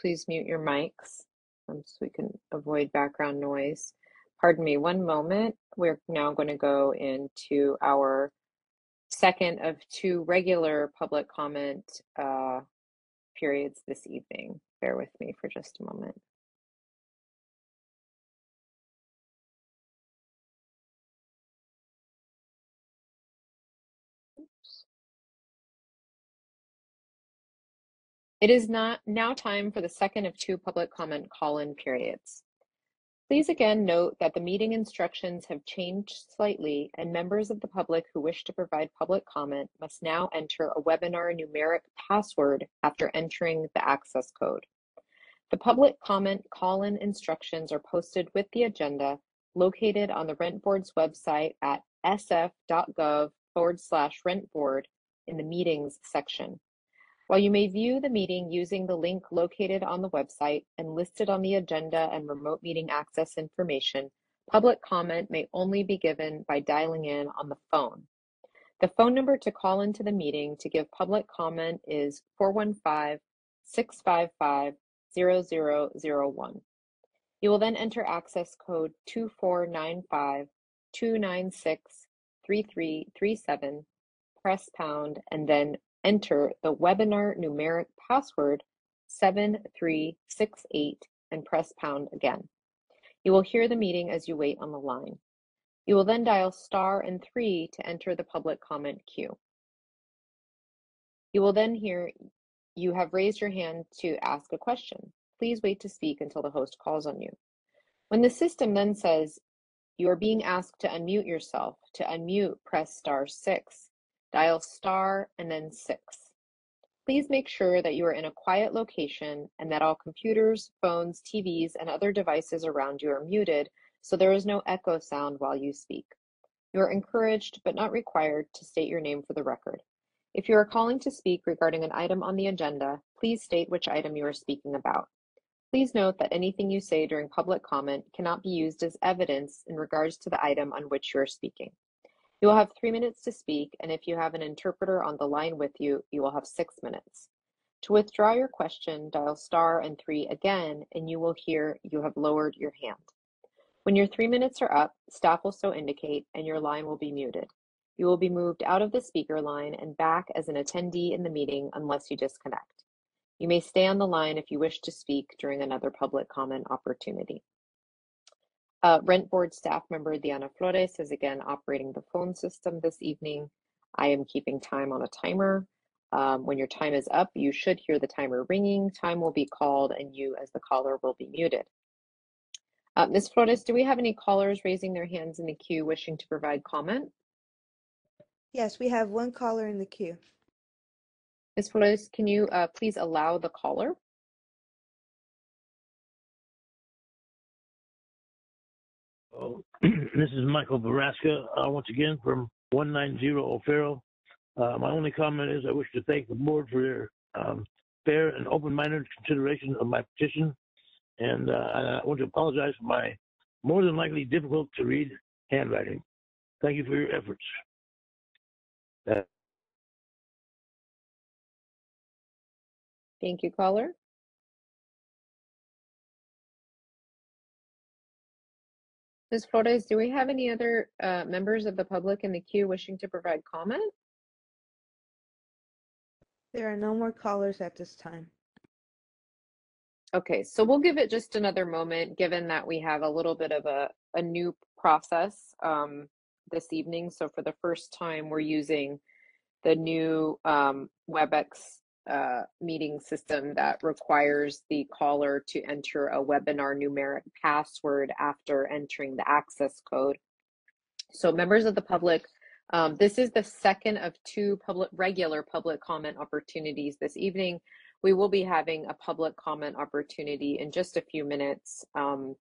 please mute your mics um, so we can avoid background noise. Pardon me, one moment. We're now going to go into our second of two regular public comment uh, periods this evening. Bear with me for just a moment. It is not now time for the second of two public comment call-in periods. Please again note that the meeting instructions have changed slightly and members of the public who wish to provide public comment must now enter a webinar numeric password after entering the access code. The public comment call-in instructions are posted with the agenda located on the Rent Board's website at sf.gov forward slash rent board in the meetings section. While you may view the meeting using the link located on the website and listed on the agenda and remote meeting access information, public comment may only be given by dialing in on the phone. The phone number to call into the meeting to give public comment is 415 655 0001. You will then enter access code 2495 296 3337, press pound, and then enter the webinar numeric password 7368 and press pound again. You will hear the meeting as you wait on the line. You will then dial star and three to enter the public comment queue. You will then hear you have raised your hand to ask a question. Please wait to speak until the host calls on you. When the system then says you are being asked to unmute yourself, to unmute, press star six. Dial star and then six. Please make sure that you are in a quiet location and that all computers, phones, TVs, and other devices around you are muted so there is no echo sound while you speak. You are encouraged, but not required, to state your name for the record. If you are calling to speak regarding an item on the agenda, please state which item you are speaking about. Please note that anything you say during public comment cannot be used as evidence in regards to the item on which you are speaking. You will have three minutes to speak, and if you have an interpreter on the line with you, you will have six minutes. To withdraw your question, dial star and three again, and you will hear you have lowered your hand. When your three minutes are up, staff will so indicate, and your line will be muted. You will be moved out of the speaker line and back as an attendee in the meeting unless you disconnect. You may stay on the line if you wish to speak during another public comment opportunity. Uh, Rent Board staff member Diana Flores is again operating the phone system this evening. I am keeping time on a timer. Um, when your time is up, you should hear the timer ringing. Time will be called and you as the caller will be muted. Uh, Ms. Flores, do we have any callers raising their hands in the queue wishing to provide comment? Yes, we have one caller in the queue. Ms. Flores, can you uh, please allow the caller? This is Michael Bejraska, uh, once again from 190 O'Farrell. Uh, my only comment is I wish to thank the board for their um, fair and open-minded consideration of my petition. And uh, I want to apologize for my more than likely difficult to read handwriting. Thank you for your efforts. Thank you, caller. Ms. Flores, do we have any other uh, members of the public in the queue wishing to provide comment? There are no more callers at this time. Okay, so we'll give it just another moment, given that we have a little bit of a, a new process um, this evening. So for the first time, we're using the new um, WebEx uh, meeting system that requires the caller to enter a webinar numeric password after entering the access code. So members of the public, um, this is the second of two public regular public comment opportunities this evening. We will be having a public comment opportunity in just a few minutes um,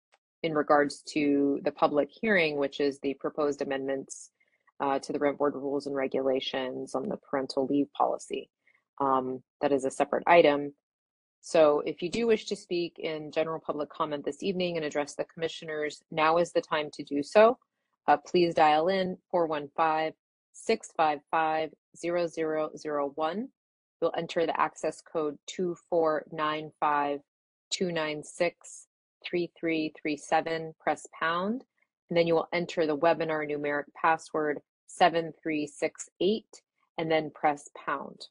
in regards to the public hearing, which is the proposed amendments uh, to the rent board rules and regulations on the parental leave policy. Um, that is a separate item. So if you do wish to speak in general public comment this evening and address the commissioners, now is the time to do so. Uh, please dial in 415 655 0001. You'll enter the access code 2495 296 3337, press pound, and then you will enter the webinar numeric password 7368 and then press pound.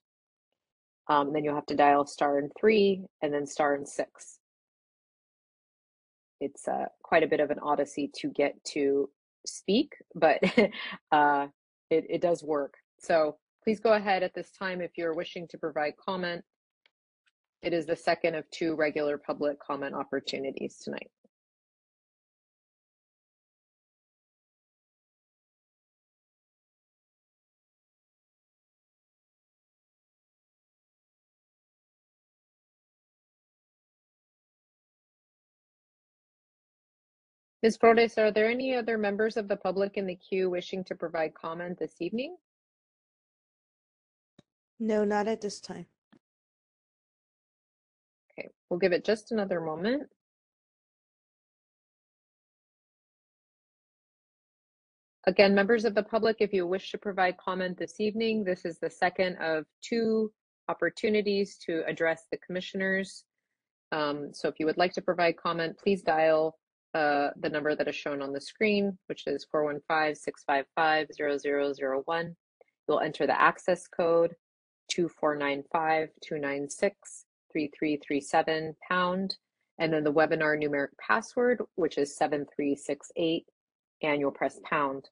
Um, then you'll have to dial star and three and then star and six. It's uh, quite a bit of an odyssey to get to speak, but uh, it, it does work. So please go ahead at this time if you're wishing to provide comment. It is the second of two regular public comment opportunities tonight. Ms. Flores, are there any other members of the public in the queue wishing to provide comment this evening? No, not at this time. Okay, we'll give it just another moment. Again, members of the public, if you wish to provide comment this evening, this is the second of two opportunities to address the commissioners. Um, so if you would like to provide comment, please dial uh, the number that is shown on the screen, which is 415-655-0001. You'll enter the access code 2495-296-3337 pound, and then the webinar numeric password, which is 7368 and you'll press pound.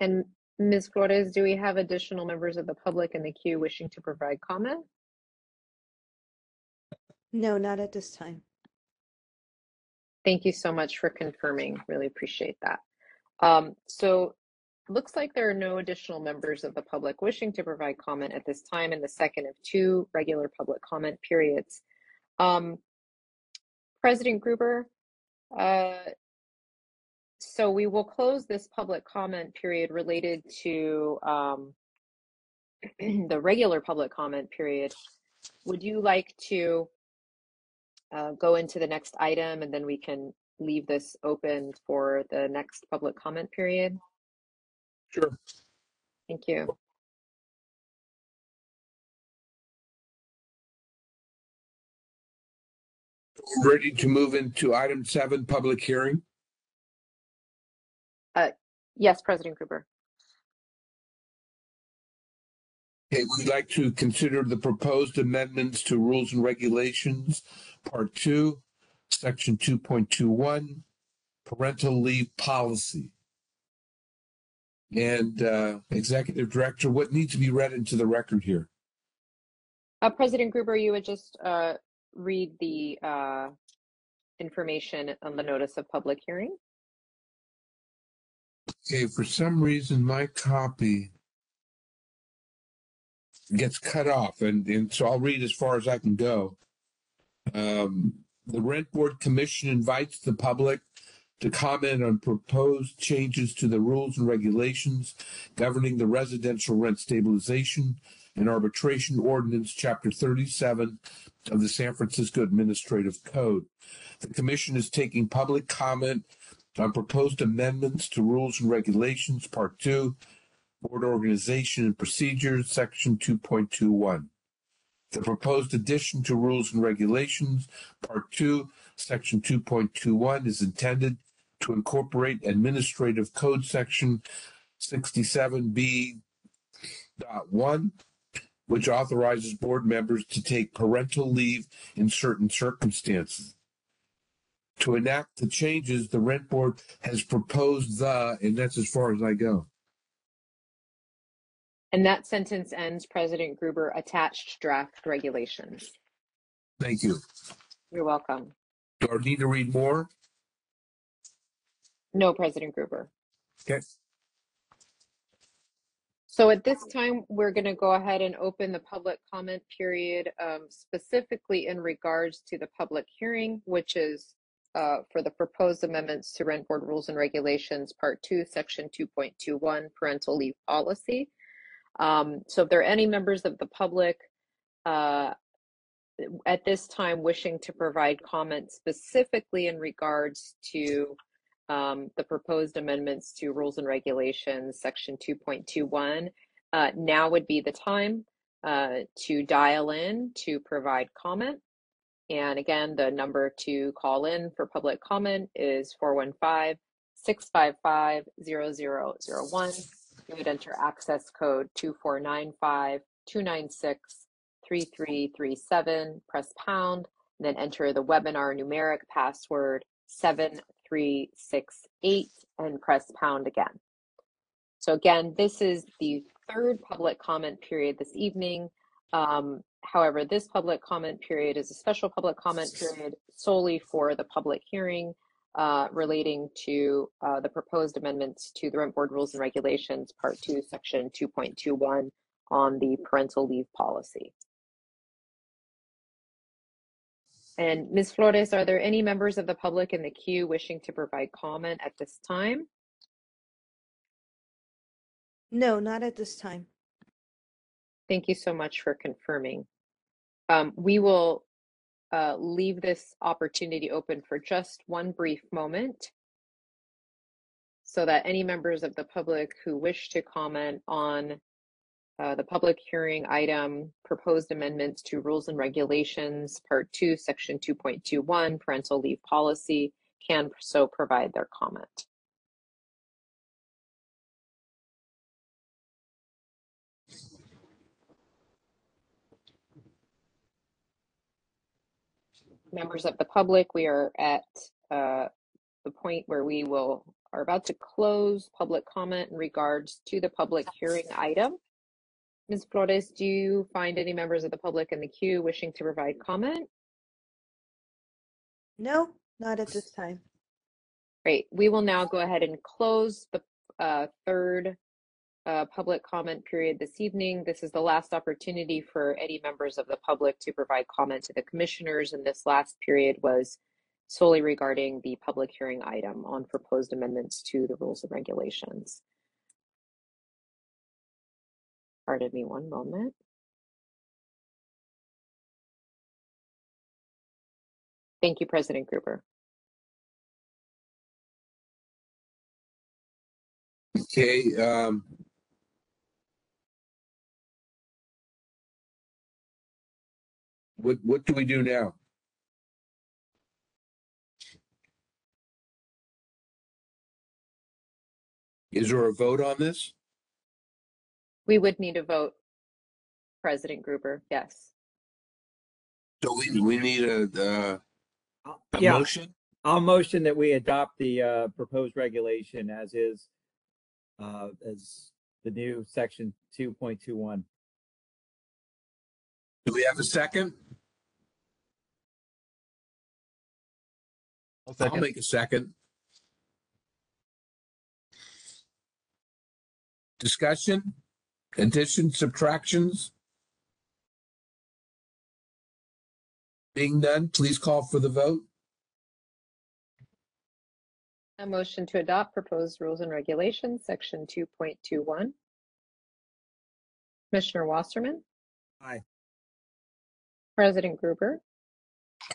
And Ms. Flores, do we have additional members of the public in the queue wishing to provide comment? No, not at this time. Thank you so much for confirming. Really appreciate that. Um, so looks like there are no additional members of the public wishing to provide comment at this time in the second of two regular public comment periods. Um, President Gruber, uh, so we will close this public comment period related to um, the regular public comment period. Would you like to uh, go into the next item and then we can leave this open for the next public comment period? Sure. Thank you. Ready to move into item seven, public hearing? Yes, President Gruber. Okay, we'd like to consider the proposed amendments to rules and regulations, part two, section two point two one, parental leave policy. And uh, Executive Director, what needs to be read into the record here? Uh, President Gruber, you would just uh, read the uh, information on the notice of public hearing. Okay, for some reason, my copy gets cut off, and, and so I'll read as far as I can go. Um, the Rent Board Commission invites the public to comment on proposed changes to the rules and regulations governing the residential rent stabilization and arbitration ordinance, chapter 37 of the San Francisco Administrative Code. The commission is taking public comment on proposed amendments to rules and regulations, part two, board organization and procedures, section 2.21. The proposed addition to rules and regulations, part two, section 2.21 is intended to incorporate administrative code section 67B dot one, which authorizes board members to take parental leave in certain circumstances. To enact the changes, the rent board has proposed the, and that's as far as I go. And that sentence ends, President Gruber, attached draft regulations. Thank you. You're welcome. Do I need to read more? No, President Gruber. Okay. So at this time, we're going to go ahead and open the public comment period um, specifically in regards to the public hearing, which is uh, for the proposed amendments to Rent Board Rules and Regulations, Part 2, Section 2.21, Parental Leave Policy. Um, so if there are any members of the public uh, at this time wishing to provide comments specifically in regards to um, the proposed amendments to rules and regulations, section 2.21, uh, now would be the time uh, to dial in to provide comment. And again, the number to call in for public comment is 415 655 0001. You would enter access code 2495 296 3337, press pound, and then enter the webinar numeric password 7368 and press pound again. So again, this is the third public comment period this evening. Um, however, this public comment period is a special public comment period solely for the public hearing uh, relating to uh, the proposed amendments to the Rent Board Rules and Regulations, Part 2, Section 2.21, on the parental leave policy. And Ms. Flores, are there any members of the public in the queue wishing to provide comment at this time? No, not at this time. Thank you so much for confirming. Um, we will uh, leave this opportunity open for just one brief moment so that any members of the public who wish to comment on uh, the public hearing item, proposed amendments to rules and regulations, part two, section 2.21, parental leave policy, can so provide their comment. Members of the public, we are at uh, the point where we will are about to close public comment in regards to the public hearing item. Ms. Flores, do you find any members of the public in the queue wishing to provide comment? No, not at this time. Great. We will now go ahead and close the uh, third uh, public comment period this evening. This is the last opportunity for any members of the public to provide comment to the commissioners, and this last period was solely regarding the public hearing item on proposed amendments to the rules and regulations. Pardon me one moment. Thank you, President Gruber. Okay, um. What, what do we do now? Is there a vote on this? We would need a vote, President Gruber, yes. So we, we need a, uh, a Yeah. motion? I'll motion that we adopt the uh, proposed regulation as is, uh, as the new section 2.21. Do we have a second? I'll I'll make a second. Discussion, additions, subtractions? Being done, please call for the vote. A motion to adopt proposed rules and regulations, section 2.21. Commissioner Wasserman, Aye. President Gruber,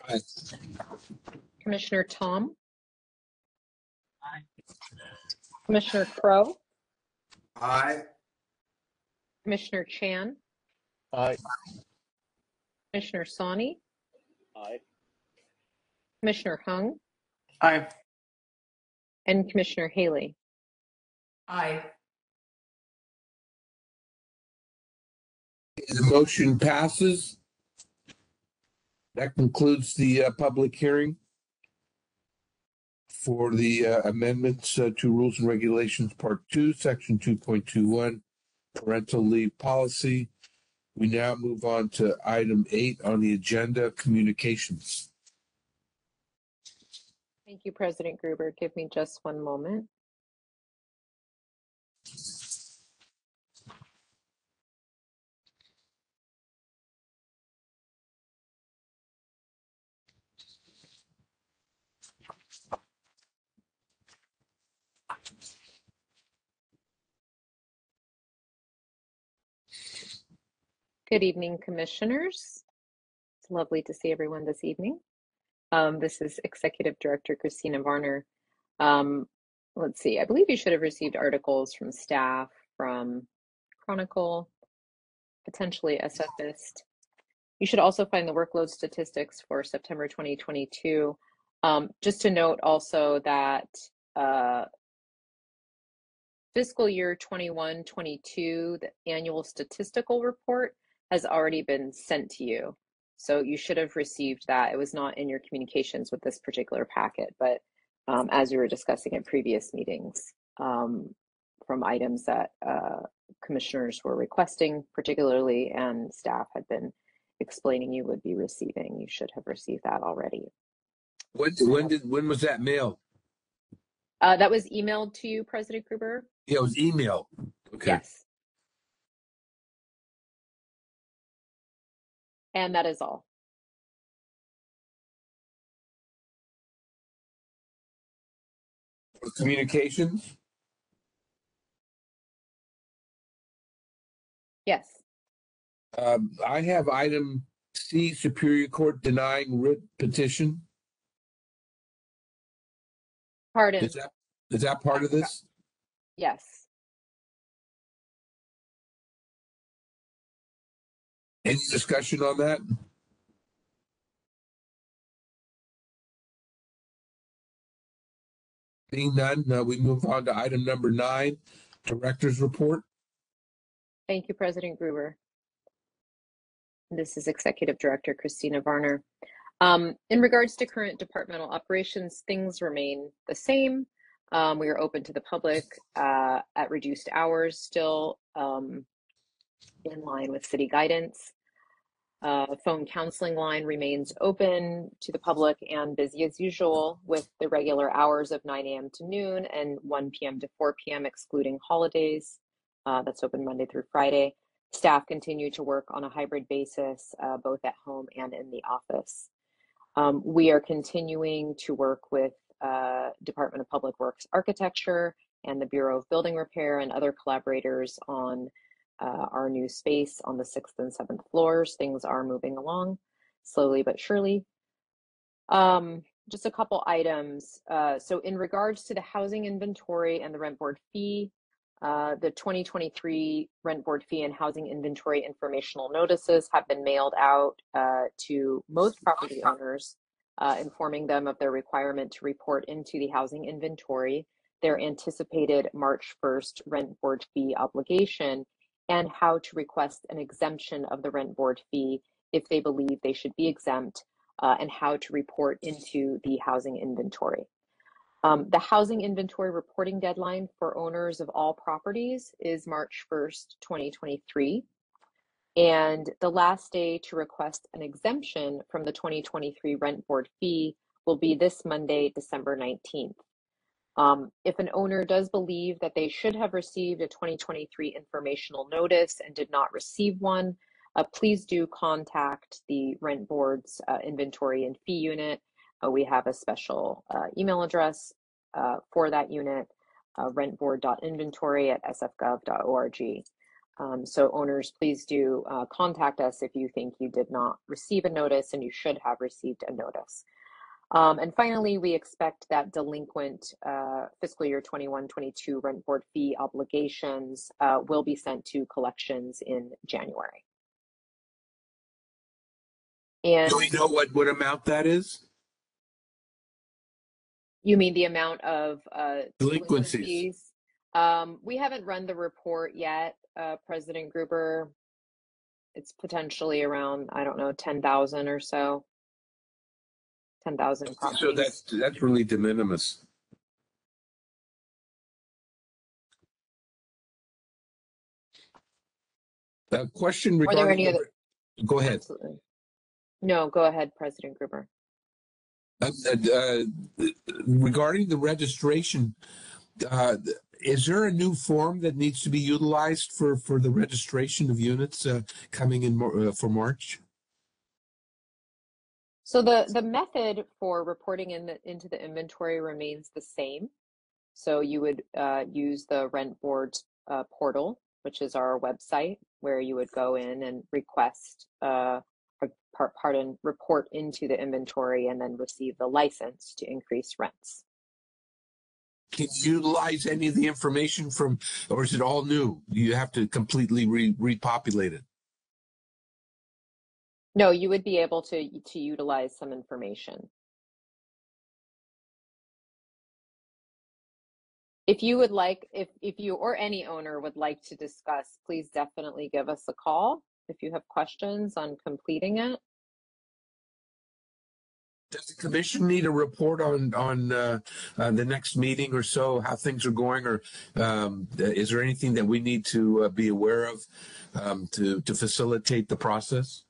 Aye. Commissioner Tom. Commissioner Crow, Aye. Commissioner Chan, Aye. Commissioner Sawney, Aye. Commissioner Hung, Aye. and Commissioner Haley. Aye. The motion passes. That concludes the uh, public hearing for the uh, amendments uh, to rules and regulations, part two, section two point two one, parental leave policy. We now move on to item eight on the agenda, communications. Thank you, President Gruber. Give me just one moment. Good evening, Commissioners. It's lovely to see everyone this evening. Um, this is Executive Director Christina Varner. Um, let's see, I believe you should have received articles from staff, from Chronicle, potentially SFist. You should also find the workload statistics for September 2022. Um, just to note also that uh, fiscal year 21 22, the annual statistical report has already been sent to you. So you should have received that. It was not in your communications with this particular packet, but um, as we were discussing at previous meetings, um, from items that uh, commissioners were requesting, particularly, and staff had been explaining you would be receiving. You should have received that already. When, when did, when was that mailed? Uh, that was emailed to you, President Gruber? Yeah, it was email. Okay. Yes. And that is all. Communications? Yes. Um, I have item C, Superior Court denying writ petition. Pardon. Is that, is that part of this? Yes. Any discussion on that? Being none, uh, we move on to item number nine, Director's Report. Thank you, President Gruber. This is Executive Director Christina Varner. Um, in regards to current departmental operations, things remain the same. Um, we are open to the public uh, at reduced hours, still um, in line with city guidance. Uh, phone counseling line remains open to the public and busy as usual with the regular hours of 9 a.m. to noon and 1 p.m. to 4 p.m. excluding holidays. Uh, that's open Monday through Friday. Staff continue to work on a hybrid basis, uh, both at home and in the office. Um, we are continuing to work with uh, Department of Public Works Architecture and the Bureau of Building Repair and other collaborators on uh, our new space on the sixth and seventh floors. Things are moving along slowly but surely. Um, just a couple items. Uh, so in regards to the housing inventory and the rent board fee, uh, the 2023 rent board fee and housing inventory informational notices have been mailed out uh, to most property owners, uh, informing them of their requirement to report into the housing inventory their anticipated March 1st rent board fee obligation and how to request an exemption of the rent board fee if they believe they should be exempt uh, and how to report into the housing inventory. Um, the housing inventory reporting deadline for owners of all properties is March 1st, 2023. And the last day to request an exemption from the 2023 rent board fee will be this Monday, December 19th. Um, if an owner does believe that they should have received a 2023 informational notice and did not receive one, uh, please do contact the rent board's uh, inventory and fee unit. Uh, we have a special uh, email address uh, for that unit, uh, rentboard.inventory at sfgov.org. Um, so owners, please do contact us if you think you did not receive a notice and you should have received a notice. Um, and finally, we expect that delinquent uh, fiscal year 21-22 rent board fee obligations uh, will be sent to collections in January. And Do we know what, what amount that is? you mean the amount of uh, Delinquencies. delinquencies? Um, we haven't run the report yet, uh, President Gruber. It's potentially around, I don't know, 10,000 or so. 10,000 So that's, that's really de minimis. A question Are there any regarding, other? go ahead. Absolutely. No, go ahead, President Gruber. Uh, uh, Regarding the registration, uh, is there a new form that needs to be utilized for, for the registration of units uh, coming in Mar- uh, for March? So the, the method for reporting in the, into the inventory remains the same. So you would uh, use the rent board uh, portal, which is our website, where you would go in and request, uh, par- pardon, report into the inventory and then receive the license to increase rents. Can you utilize any of the information from, or is it all new? Do you have to completely re- repopulate it? No, you would be able to to utilize some information. If you would like, if if you or any owner would like to discuss, please definitely give us a call if you have questions on completing it. Does the commission need a report on, on uh, uh, the next meeting or so, how things are going? Or um, is there anything that we need to uh, be aware of um, to, to facilitate the process?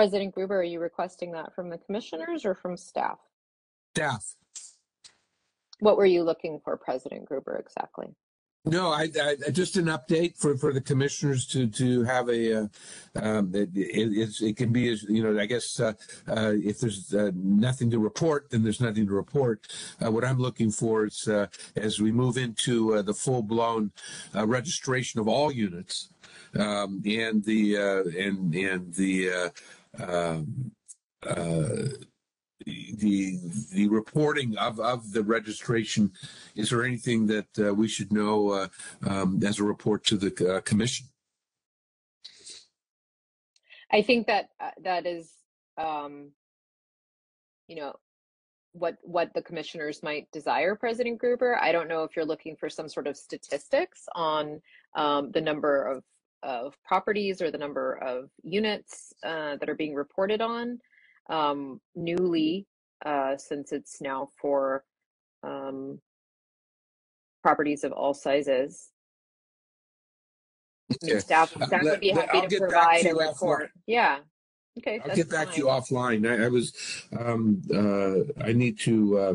President Gruber, are you requesting that from the commissioners or from staff? Staff, What were you looking for, President Gruber, exactly? No, I, I just an update for, for the commissioners to to have a uh, um, it, it, it can be as you know I guess uh, uh, if there's uh, nothing to report then there's nothing to report. Uh, what I'm looking for is uh, as we move into the full blown registration of all units um, and the and and the um, the the reporting of of the registration is there anything that uh, we should know uh, um, as a report to the uh, commission? I think that uh, that is um, you know what what the commissioners might desire president gruber. I don't know if you're looking for some sort of statistics on um, the number of of properties or the number of units uh, that are being reported on um, newly, uh, since it's now for um, properties of all sizes. Okay. Staff, Uh, staff let- would be happy I'll to provide to a you offline. Yeah. Okay, I'll get back to you offline I, I was um, uh, I need to uh,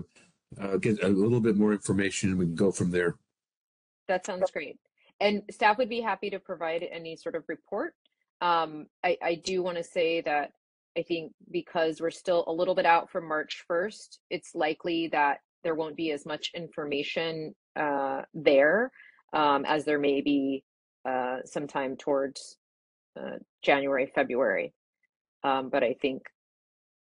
uh, get a little bit more information and we can go from there That sounds great. And staff would be happy to provide any sort of report. Um, I, I do want to say that I think because we're still a little bit out from March 1st, it's likely that there won't be as much information uh, there um, as there may be uh, sometime towards uh, January, February. Um, but I think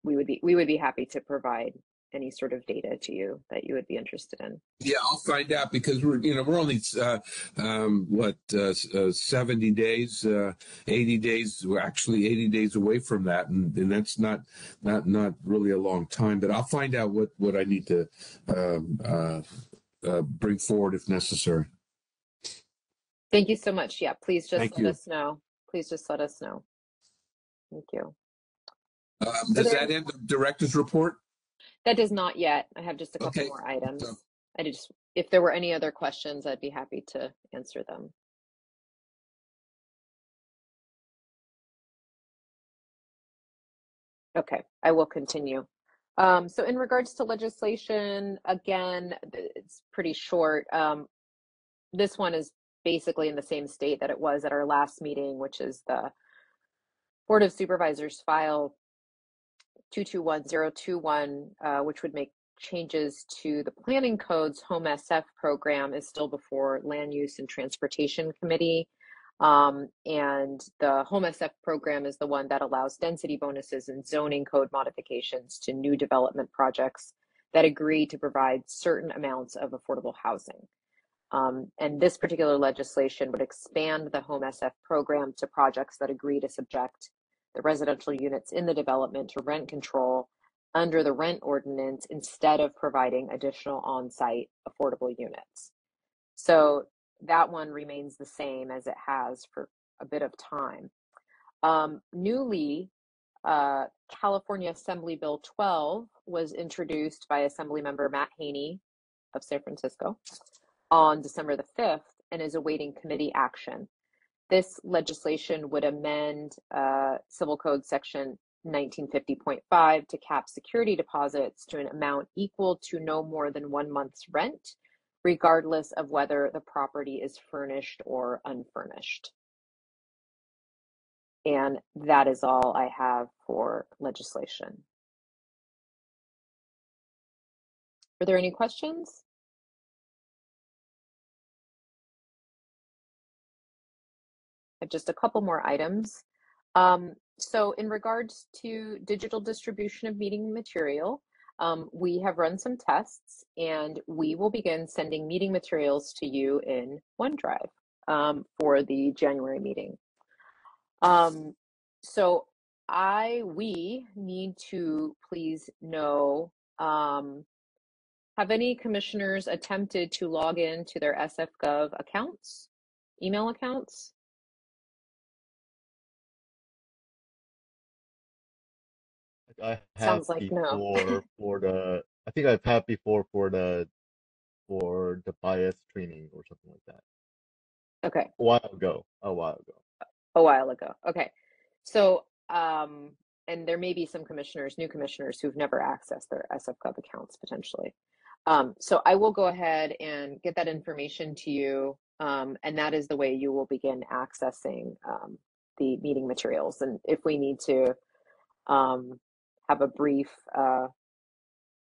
we would be we would be happy to provide any sort of data to you that you would be interested in. Yeah, I'll find out because we're you know we're only uh, um, what uh, uh, seventy days, uh, eighty days. We're actually eighty days away from that, and, and that's not not not really a long time. But I'll find out what what I need to um, uh, uh, bring forward if necessary. Thank you so much. Yeah, please just Thank let you. us know. Please just let us know. Thank you. Um, does that end the director's report? That does not yet. I have just a couple Okay. more items. I just, if there were any other questions, I'd be happy to answer them. Okay, I will continue. Um, so in regards to legislation, again, it's pretty short. Um, this one is basically in the same state that it was at our last meeting, which is the Board of Supervisors file 221021, uh, which would make changes to the planning code's home SF program is still before Land Use and Transportation Committee. Um, and the home SF program is the one that allows density bonuses and zoning code modifications to new development projects that agree to provide certain amounts of affordable housing. Um, and this particular legislation would expand the home SF program to projects that agree to subject the residential units in the development to rent control under the rent ordinance instead of providing additional on-site affordable units. So that one remains the same as it has for a bit of time. Um, newly, uh, California Assembly Bill 12 was introduced by Assemblymember Matt Haney of San Francisco on December the 5th and is awaiting committee action. This legislation would amend uh, Civil Code Section 1950.5 to cap security deposits to an amount equal to no more than one month's rent, regardless of whether the property is furnished or unfurnished. And that is all I have for legislation. Are there any questions? Have just a couple more items. Um, so in regards to digital distribution of meeting material, um, we have run some tests and we will begin sending meeting materials to you in OneDrive um, for the January meeting. Um, so I, we need to please know, um, have any commissioners attempted to log in to their SFGov accounts, email accounts? I have Sounds like no. before for the I think I've had before for the for the bias training or something like that. Okay. A while ago. A while ago. a while ago. Okay. So, um, and there may be some commissioners, new commissioners who've never accessed their SFGov accounts potentially. Um, so I will go ahead and get that information to you. Um, and that is the way you will begin accessing um, the meeting materials. And if we need to um, have a brief uh,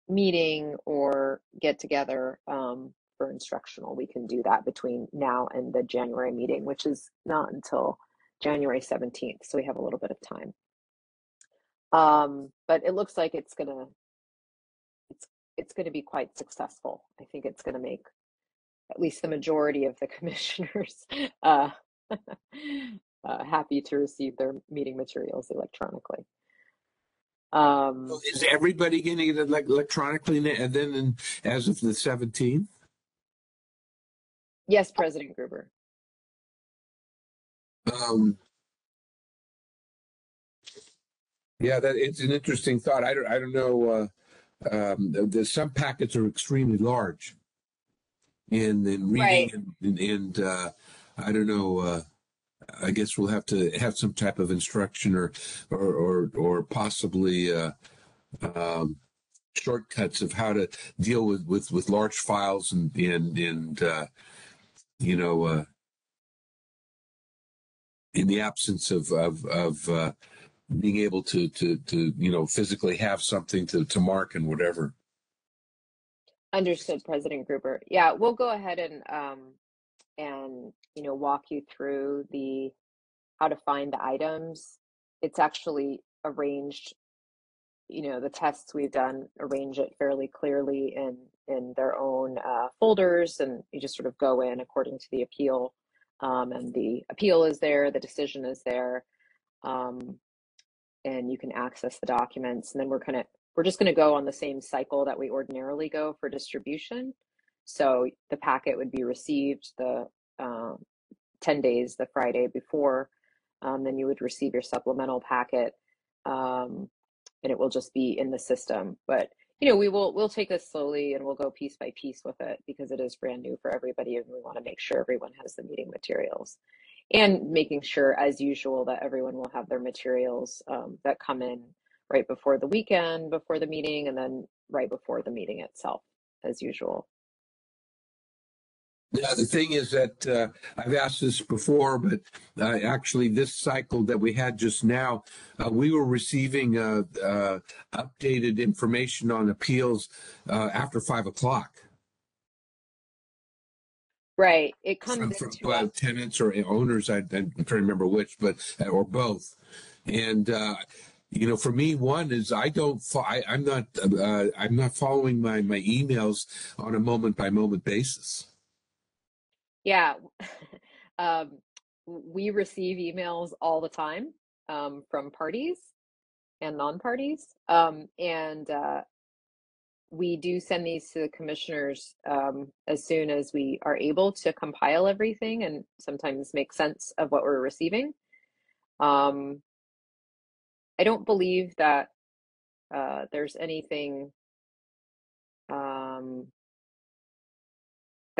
meeting or get together um, for instructional, we can do that between now and the January meeting, which is not until January 17th. So we have a little bit of time. Um, but it looks like it's gonna it's it's gonna be quite successful. I think it's gonna make at least the majority of the commissioners uh, uh, happy to receive their meeting materials electronically. Um, Is everybody getting it like electronically and then in- as of the seventeenth? yes, President Gruber. Um, yeah, that it's an interesting thought. I don't, I don't know. Uh, um, there's some packets are extremely large in in reading Right. and, and, and uh, I don't know. Uh, I guess we'll have to have some type of instruction or or or, or possibly uh, um, shortcuts of how to deal with with, with large files and and and uh, you know. Uh, in the absence of of of uh, being able to to to you know physically have something to to mark and whatever. Understood, President Gruber. Yeah, we'll go ahead and um and you know walk you through the how to find the items. It's actually arranged, you know, the tests we've done arrange it fairly clearly in in their own uh, folders, and you just sort of go in according to the appeal, um, and the appeal is there, the decision is there, um, and you can access the documents. And then we're kind of we're just going to go on the same cycle that we ordinarily go for distribution. So the packet would be received the um, 10 days, the Friday before. Um, then you would receive your supplemental packet, um, and it will just be in the system. But you know, we will we'll take this slowly and we'll go piece by piece with it because it is brand new for everybody, and we want to make sure everyone has the meeting materials, and making sure, as usual, that everyone will have their materials um, that come in right before the weekend, before the meeting, and then right before the meeting itself, as usual. Yeah, the thing is that uh, I've asked this before, but uh, actually, this cycle that we had just now, uh, we were receiving uh, uh, updated information on appeals uh, after five o'clock Right. It comes from uh, tenants or owners. I, I'm trying to remember which, but or both. And uh, you know, for me, one is I don't. I, I'm not. Uh, I'm not following my my emails on a moment by moment basis. Yeah. um, we receive emails all the time um, from parties and non-parties. Um, and uh, we do send these to the commissioners um, as soon as we are able to compile everything and sometimes make sense of what we're receiving. Um, I don't believe that uh, there's anything um,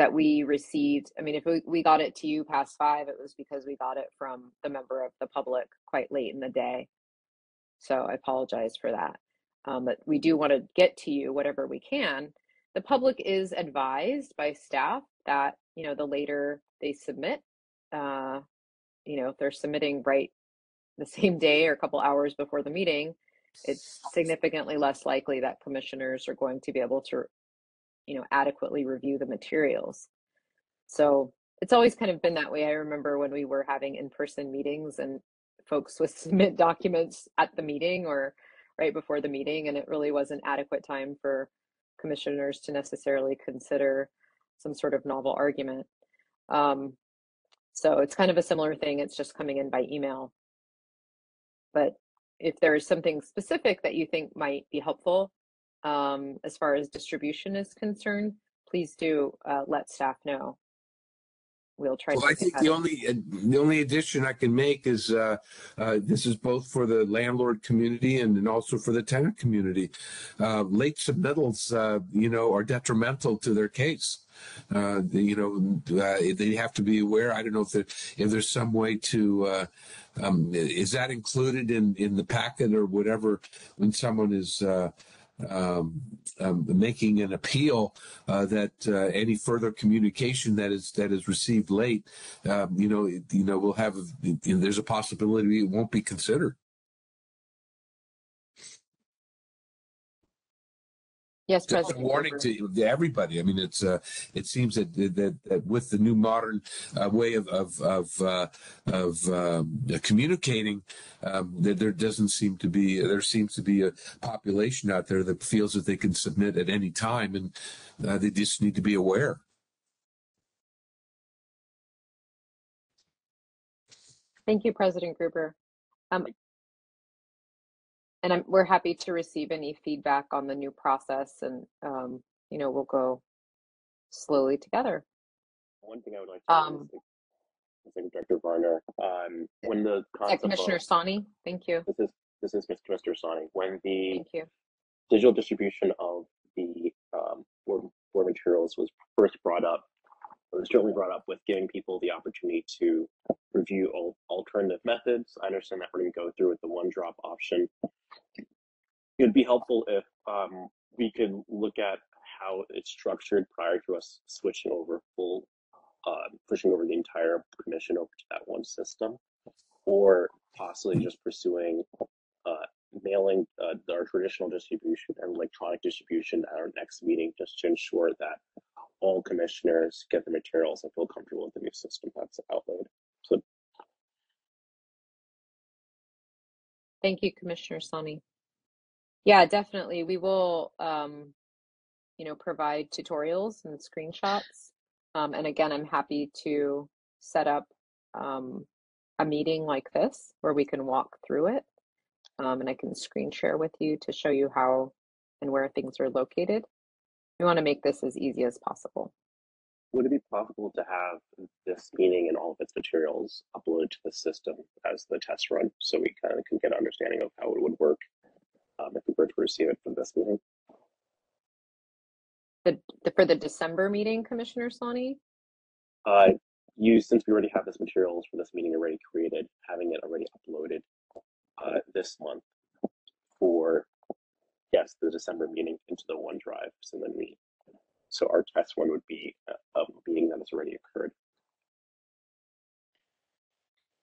that we received. I mean, if we, we got it to you past five, it was because we got it from the member of the public quite late in the day. So I apologize for that. Um, but we do want to get to you whatever we can. The public is advised by staff that, you know, the later they submit, uh, you know, if they're submitting right the same day or a couple hours before the meeting, it's significantly less likely that commissioners are going to be able to, you know, adequately review the materials. So it's always kind of been that way. I remember when we were having in-person meetings and folks would submit documents at the meeting or right before the meeting, and it really wasn't adequate time for commissioners to necessarily consider some sort of novel argument. Um, so it's kind of a similar thing. It's just coming in by email. But if there's something specific that you think might be helpful um, as far as distribution is concerned, please do uh, let staff know. We'll try Well, to I think the only uh, the only addition I can make is uh, uh, this is both for the landlord community and, and also for the tenant community. Uh, late submittals, uh, you know, are detrimental to their case. Uh, the- you know, uh, they have to be aware. I don't know if there, if there's some way to. Uh, um, is that included in in the packet or whatever when someone is uh, um, um, making an appeal uh, that uh, any further communication that is that is received late, um, you know, you know, we'll have. You know, there's a possibility it won't be considered. Yes, Just a President. warning to, to everybody. I mean, it's uh, it seems that that, that with the new modern uh, way of of of, uh, of um, communicating, um, that there doesn't seem to be there seems to be a population out there that feels that they can submit at any time, and uh, they just need to be aware. Thank you, President Gruber. Um, and I'm, we're happy to receive any feedback on the new process and, um, you know, we'll go slowly together. One thing I would like to Um, Executive Director Varner, um, when the Is Commissioner of, Sani? Thank you. this is this is Mr. Sani, when the Thank you. digital distribution of the um, board, board materials was first brought up, was certainly brought up with giving people the opportunity to review al- alternative methods. I understand that we're going to go through with the OneDrive option. It would be helpful if um, we could look at how it's structured prior to us switching over full, uh, pushing over the entire commission over to that one system, or possibly just pursuing uh, mailing uh, our traditional distribution and electronic distribution at our next meeting, just to ensure that all commissioners get the materials and feel comfortable with the new system that's outlaid. So Thank you, Commissioner Sani. Yeah, definitely. We will, um, you know, provide tutorials and screenshots. Um, and again, I'm happy to set up um, a meeting like this where we can walk through it. Um, and I can screen share with you to show you how and where things are located. We want to make this as easy as possible. would it be possible to have this meeting and all of its materials uploaded to the system as the test run so we kind of can get an understanding of how it would work um, if we were to receive it for this meeting? The, the for the December meeting, Commissioner Sani? Uh, you, since we already have this materials for this meeting already created, having it already uploaded uh, this month for, yes, the December meeting into the OneDrive. So then we, so our test one would be a, a meeting that has already occurred.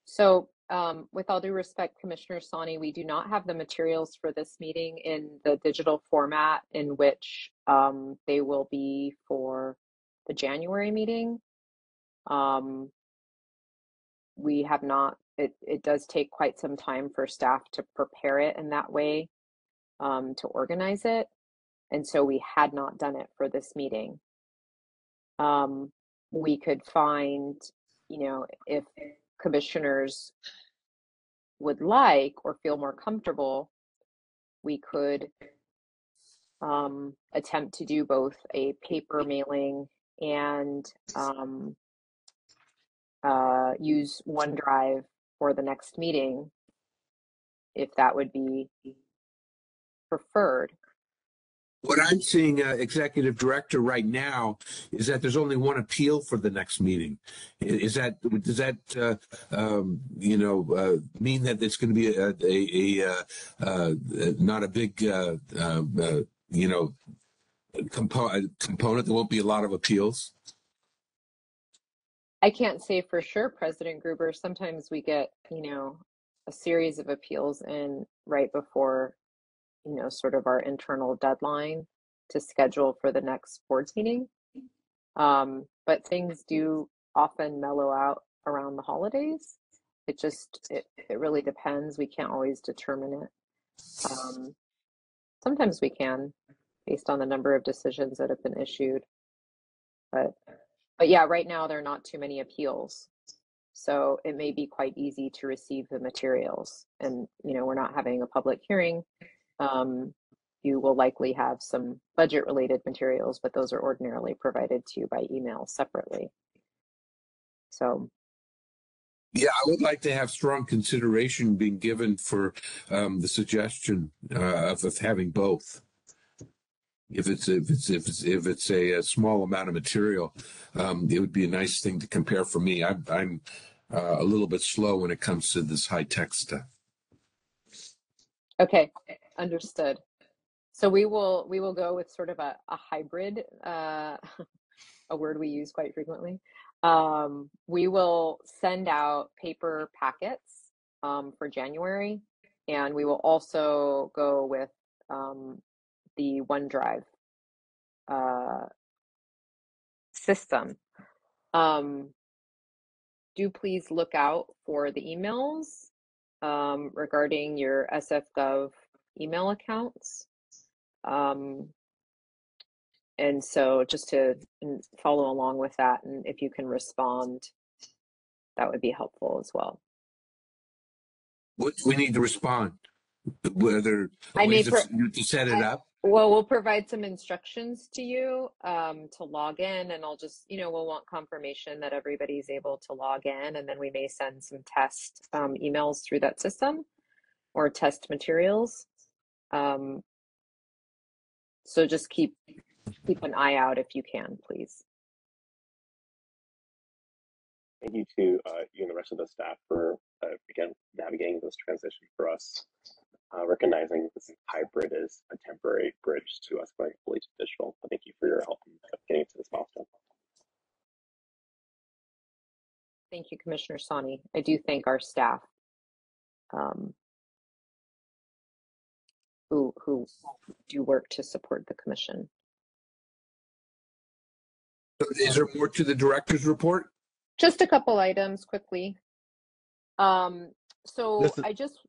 So, um, with all due respect, Commissioner Sani, we do not have the materials for this meeting in the digital format in which um, they will be for the January meeting. Um, we have not, it, it does take quite some time for staff to prepare it in that way, um, to organize it. And so we had not done it for this meeting. Um, we could find, you know, if commissioners would like or feel more comfortable, we could um, attempt to do both a paper mailing and um, uh, use OneDrive for the next meeting, if that would be preferred. What I'm seeing, uh, executive director, right now is that there's only one appeal for the next meeting. Is that does that uh, um, you know uh, mean that it's going to be a, a, a uh, uh, not a big uh, you know compo- component? There won't be a lot of appeals. I can't say for sure, President Gruber. Sometimes we get, you know, a series of appeals in right before, you know, sort of our internal deadline to schedule for the next board's meeting. Um, but things do often mellow out around the holidays. It just, it, it really depends. We can't always determine it. Um, sometimes we can, based on the number of decisions that have been issued. But but yeah, right now there are not too many appeals. So it may be quite easy to receive the materials. And, you know, we're not having a public hearing. Um, you will likely have some budget related materials, but those are ordinarily provided to you by email separately. So Yeah, I would like to have strong consideration being given for um, the suggestion uh, of, of having both. If it's if it's if it's if it's a, a small amount of material, um, it would be a nice thing to compare for me. I'm I'm uh, a little bit slow when it comes to this high tech stuff. Okay, understood. So we will we will go with sort of a, a hybrid, uh, a word we use quite frequently. Um, we will send out paper packets um, for January, and we will also go with um, the OneDrive uh, system. Um, do please look out for the emails um, regarding your SFGov email accounts. Um, and so just to mm, follow along with that, and if you can respond, that would be helpful as well. What we need to respond, whether I may to set it I- up. Well, we'll provide some instructions to you um, to log in, and I'll just, you know, we'll want confirmation that everybody's able to log in, and then we may send some test um, emails through that system or test materials. Um, so just keep keep an eye out if you can, please. Thank you to uh, you and the rest of the staff for uh, again navigating this transition for us. Uh, recognizing this hybrid is a temporary bridge to us going fully to digital. But thank you for your help in getting to this milestone. Thank you, Commissioner Sani. I do thank our staff um, who who do work to support the commission. Is there more to the director's report? Just a couple items quickly. Um, so is- I just,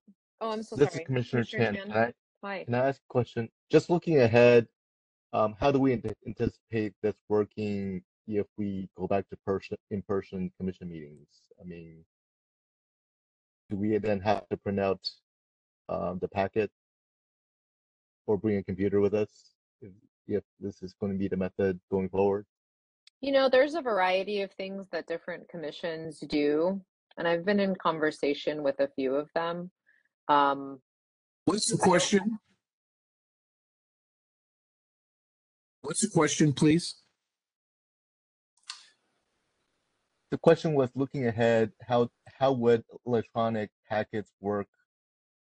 oh, I'm so This sorry. is Commissioner Chan. Can I, Hi. can I ask a question? Just looking ahead, um, how do we anticipate this working if we go back to person, in-person commission meetings? I mean, do we then have to print out, um, the packet? Or bring a computer with us? If, if this is going to be the method going forward? You know, there's a variety of things that different commissions do, and I've been in conversation with a few of them. Um, What's the question? What's the question, please? The question was looking ahead, how, how would electronic packets work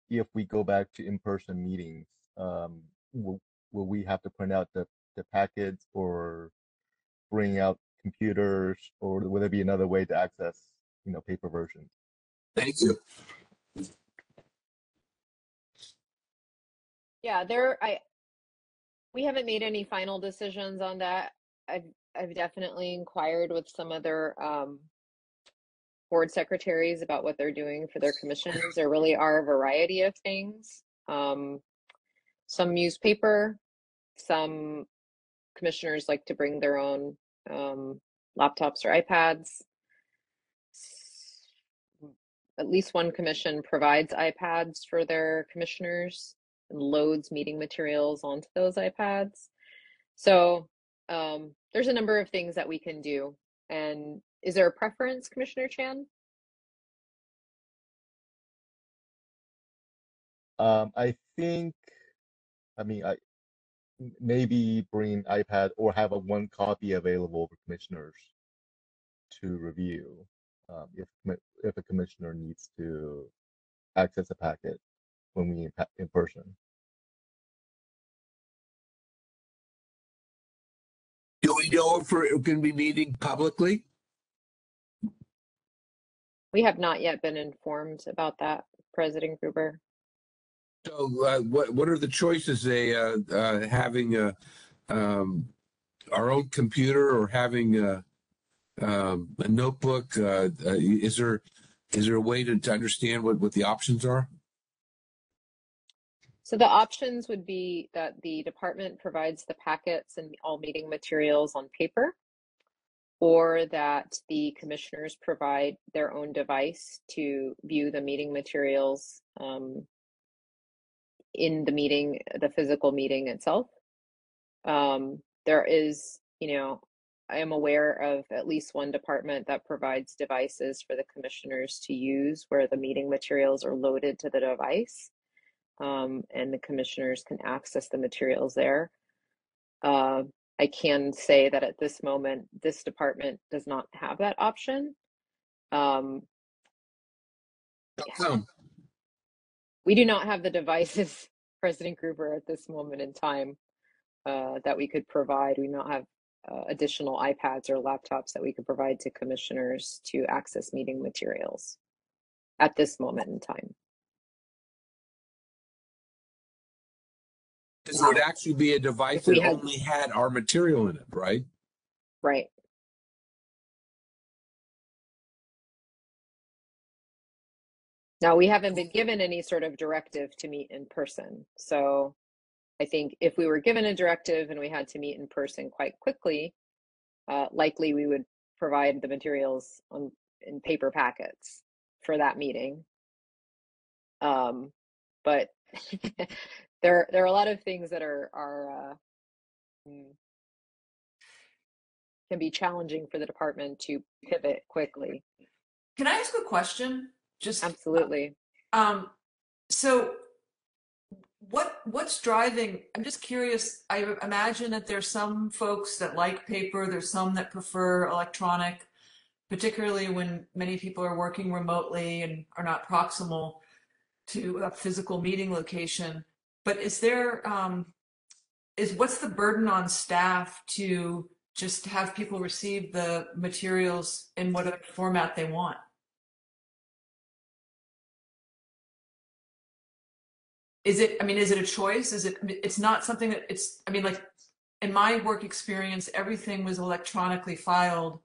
if we go back to in-person meetings? Um, will, will we have to print out the, the packets or bring out computers or will there be another way to access, you know, paper versions? Thank you. Yeah, there, I, we haven't made any final decisions on that. I've, I've definitely inquired with some other, um, board secretaries about what they're doing for their commissions. There really are a variety of things. Um, some use paper, some commissioners like to bring their own, um, laptops or iPads. At least one commission provides iPads for their commissioners and loads meeting materials onto those iPads. So um, there's a number of things that we can do. And is there a preference, Commissioner Chan? Um, I think, I mean, I maybe bring iPad or have a one copy available for commissioners to review. Um, if if a commissioner needs to access a packet when we in, in person. Do we know if we're going to be meeting publicly? We have not yet been informed about that, President Gruber. So uh, what what are the choices? They uh, uh, having a, um, our own computer or having a, um, a notebook? Uh, uh, is there is there a way to, to understand what, what the options are? So the options would be that the department provides the packets and all meeting materials on paper, or that the commissioners provide their own device to view the meeting materials um, in the meeting, the physical meeting itself. Um, there is, you know, I am aware of at least one department that provides devices for the commissioners to use where the meeting materials are loaded to the device um, and the commissioners can access the materials there. Uh, I can say that at this moment, this department does not have that option. Um. We do not have the devices President Gruber, at this moment in time, uh, that we could provide. We don't have uh, additional iPads or laptops that we could provide to commissioners to access meeting materials at this moment in time. This would actually be a device that had- only had our material in it, right? Right. Now, we haven't been given any sort of directive to meet in person. So I think if we were given a directive and we had to meet in person quite quickly, uh, likely we would provide the materials on in paper packets for that meeting. Um, but there there are a lot of things that are are uh, mm, can be challenging for the department to pivot quickly. Can I ask a question? Just Absolutely. um, so what what's driving? I'm just curious. I imagine that there's some folks that like paper. There's some that prefer electronic, particularly when many people are working remotely and are not proximal to a physical meeting location. But is there um, is what's the burden on staff to just have people receive the materials in whatever format they want? Is it, I mean, is it a choice? Is it, it's not something that it's, I mean, like, in my work experience, everything was electronically filed.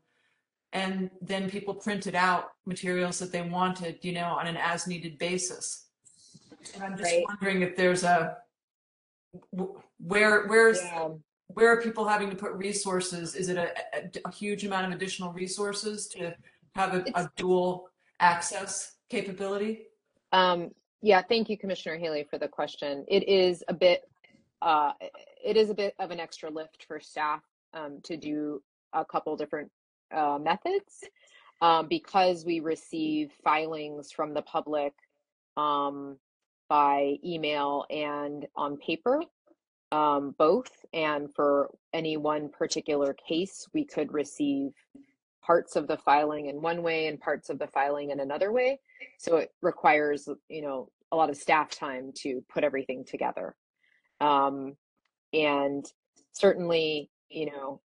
And then people printed out materials that they wanted, you know, on an as needed basis. And I'm just Right. wondering if there's a, where, where's, Yeah. where are people having to put resources? Is it a, a, a huge amount of additional resources to have a, a dual access capability? Um, yeah, thank you, Commissioner Haley, for the question. It is a bit, uh, it is a bit of an extra lift for staff um, to do a couple different uh, methods um, because we receive filings from the public um, by email and on paper, um, both. And for any one particular case, we could receive parts of the filing in one way and parts of the filing in another way. So it requires, you know, a lot of staff time to put everything together. Um, and certainly, you know,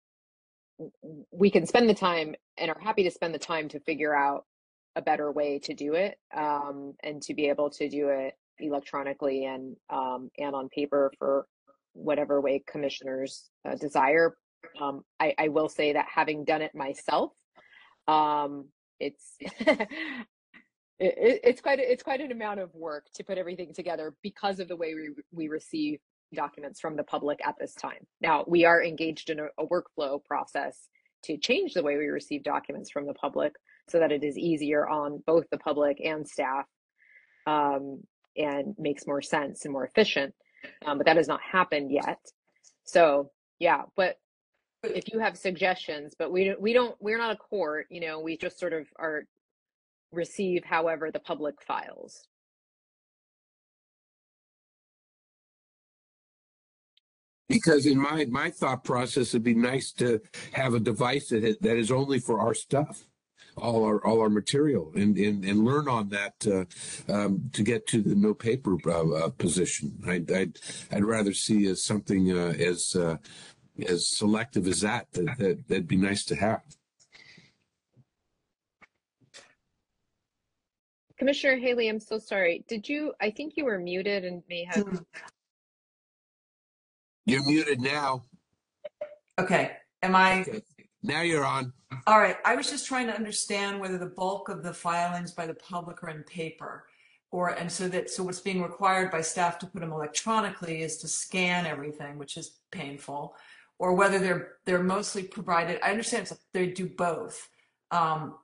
we can spend the time and are happy to spend the time to figure out a better way to do it um, and to be able to do it electronically and um, and on paper for whatever way commissioners uh, desire. Um, I, I will say that having done it myself, um, it's it, it- it's quite a, it's quite an amount of work to put everything together because of the way we we receive documents from the public at this time. Now we are engaged in a, a workflow process to change the way we receive documents from the public so that it is easier on both the public and staff um, and makes more sense and more efficient. Um, but that has not happened yet. So yeah, but if you have suggestions, but we don't, we don't, we're not a court, you know, we just sort of are receive however the public files. Because in my, my thought process, it'd be nice to have a device that, that is only for our stuff. All our, all our material and, and, and learn on that, uh, um, to get to the no paper, uh, uh, position. I'd, I'd, I'd rather see as something, uh, as, uh, as selective as that, that, that, that'd be nice to have. Commissioner Haley, I'm so sorry. Did you, I think you were muted and may have, hmm. You're muted now. Okay, am I, Now you're on. all right, I was just trying to understand whether the bulk of the filings by the public are in paper. Or, and so that, so what's being required by staff to put them electronically is to scan everything, which is painful. Or whether they're, they're mostly provided, I understand it's- they do both. Um,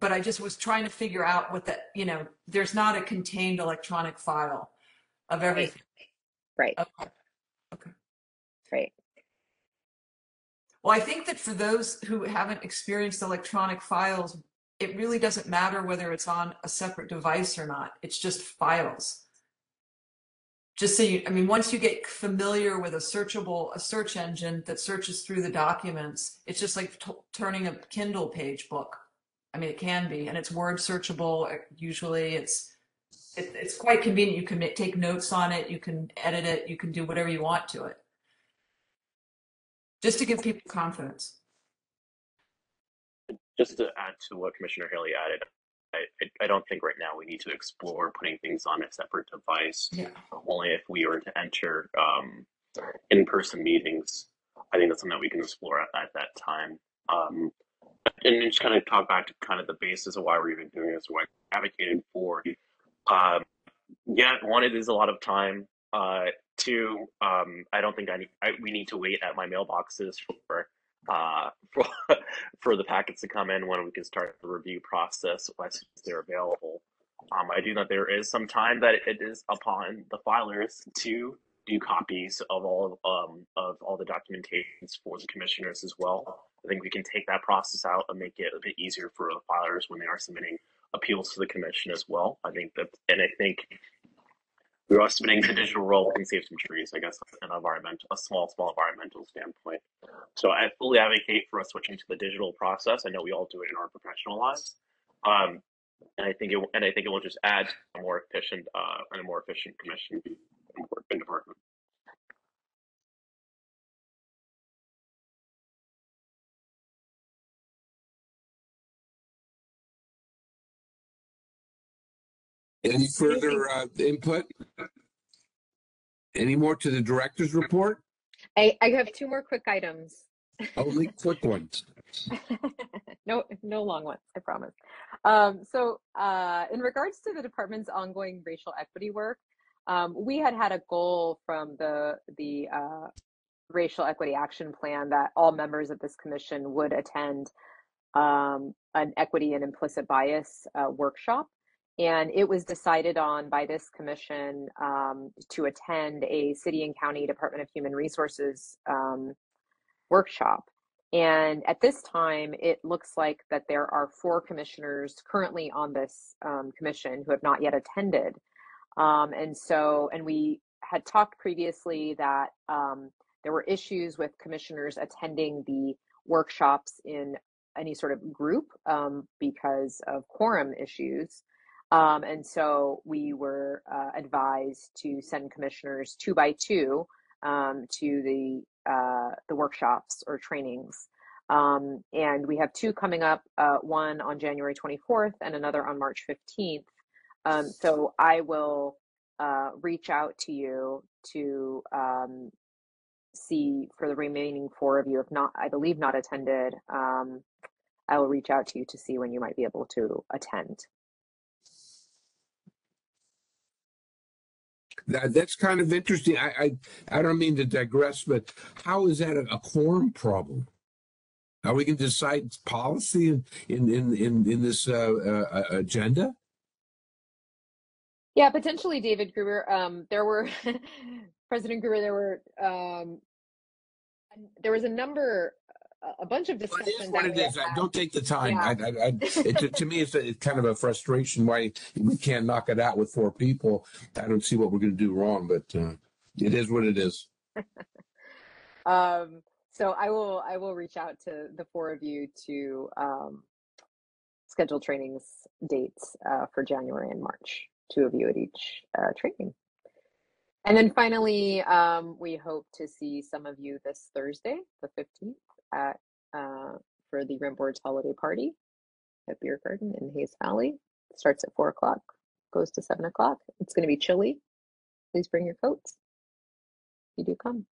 but I just was trying to figure out what that, you know, there's not a contained electronic file of everything. right, Okay. right. Well, I think that for those who haven't experienced electronic files, it really doesn't matter whether it's on a separate device or not. It's just files. Just so you, I mean, once you get familiar with a searchable, a search engine that searches through the documents, it's just like t- turning a Kindle page book. I mean, it can be, and it's word searchable. uh, Usually it's, it, it's quite convenient. You can ma- take notes on it, you can edit it, you can do whatever you want to it. Just to give people confidence. Just to add to what Commissioner Haley added, I, I, don't think right now we need to explore putting things on a separate device. Yeah. Only if we were to enter um, in-person meetings. I think that's something that we can explore at, at that time. Um, and just kind of talk back to kind of the basis of why we're even doing this, why I advocated for. Um, yeah, one, it is a lot of time. Uh, two, um, I don't think I, need, I we need to wait at my mailboxes for uh, for for the packets to come in when we can start the review process once they're available. Um, I do know there is some time that it is upon the filers to do copies of all um, of all the documentations for the commissioners as well. I think we can take that process out and make it a bit easier for the filers when they are submitting appeals to the commission as well. I think that, and I think we're also submitting the digital role can save some trees, I guess, an environment, a small, small environmental standpoint. So I fully advocate for us switching to the digital process. I know we all do it in our professional lives. Um, and I think it, and I think it will just add a more efficient, uh, and a more efficient commission and department. Any further uh, input? Any more to the director's report? I, I have two more quick items. Only quick ones. no, no long ones, I promise. Um, so, uh, in regards to the department's ongoing racial equity work, um, we had had a goal from the the uh, racial equity action plan that all members of this commission would attend um, an equity and implicit bias uh, workshop. And it was decided on by this commission um, to attend a city and county Department of Human Resources um, workshop. And at this time, it looks like that there are four commissioners currently on this um, commission who have not yet attended. Um, and so, and we had talked previously that um, there were issues with commissioners attending the workshops in any sort of group um, because of quorum issues. Um, and so we were uh, advised to send commissioners two by two um, to the uh, the workshops or trainings. Um, and we have two coming up, uh, one on January 24th and another on March 15th. Um, so I will uh, reach out to you to um, see for the remaining four of you, if not, I believe not attended, um, I will reach out to you to see when you might be able to attend. That, that's kind of interesting. I, I I don't mean to digress, but how is that a, a quorum problem? How we can decide policy in in in in, in this uh, uh, agenda? Yeah, potentially, David Gruber. Um, there were President Gruber. There were um, there was a number, a bunch of Well, it discussions. what it had I don't take the time. Yeah. I, I, I, it, to, to me, it's, a, it's kind of a frustration why we can't knock it out with four people. I don't see what we're going to do wrong, but uh, it is what it is. um, so I will I will reach out to the four of you to um, schedule trainings dates uh, for January and March. Two of you at each uh, training. And then finally, um, we hope to see some of you this Thursday, the 15th, at uh, for the Rent Board's holiday party at Biergarten in Hayes Valley. starts at four o'clock, goes to seven o'clock. It's going to be chilly. Please bring your coats. You do come.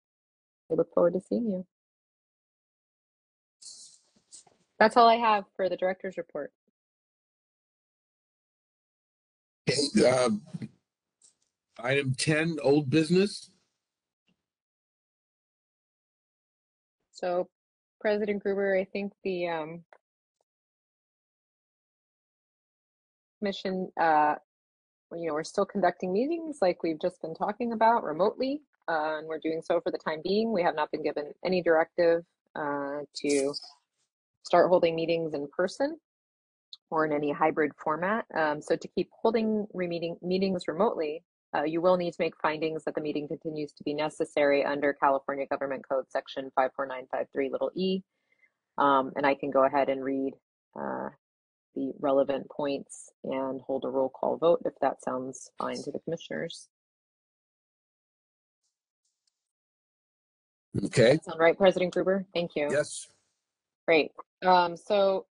We look forward to seeing you. That's all I have for the director's report. Okay, uh, item 10, old business. So, President Gruber, I think the um, commission, uh, you know, we're still conducting meetings like we've just been talking about remotely, uh, and we're doing so for the time being. We have not been given any directive uh, to start holding meetings in person or in any hybrid format. Um, so to keep holding meeting meetings remotely, uh, you will need to make findings that the meeting continues to be necessary under California Government Code Section 54953 little e. Um, and I can go ahead and read uh, the relevant points and hold a roll call vote if that sounds fine to the commissioners. Okay, Sound right, President Gruber? Thank you. yes, Great. Um, so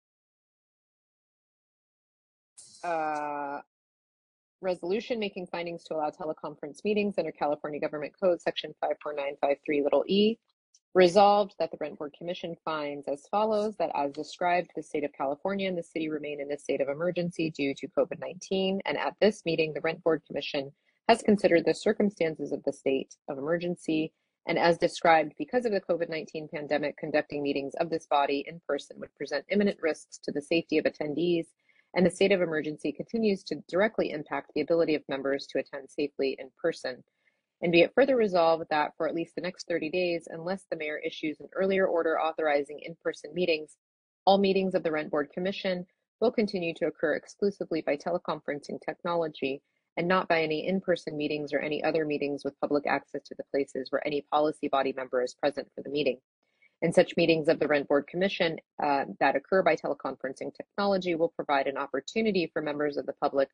uh, resolution making findings to allow teleconference meetings under California Government Code, Section 54953 little e. Resolved that the Rent Board Commission finds as follows, that as described, the state of California and the city remain in a state of emergency due to COVID-19. And at this meeting, the Rent Board Commission has considered the circumstances of the state of emergency and as described, because of the COVID 19 pandemic, conducting meetings of this body in person would present imminent risks to the safety of attendees, and the state of emergency continues to directly impact the ability of members to attend safely in person. And be it further resolved that for at least the next 30 days, unless the mayor issues an earlier order authorizing in person meetings, all meetings of the Rent Board Commission will continue to occur exclusively by teleconferencing technology and not by any in-person meetings or any other meetings with public access to the places where any policy body member is present for the meeting. And such meetings of the Rent Board Commission uh, that occur by teleconferencing technology will provide an opportunity for members of the public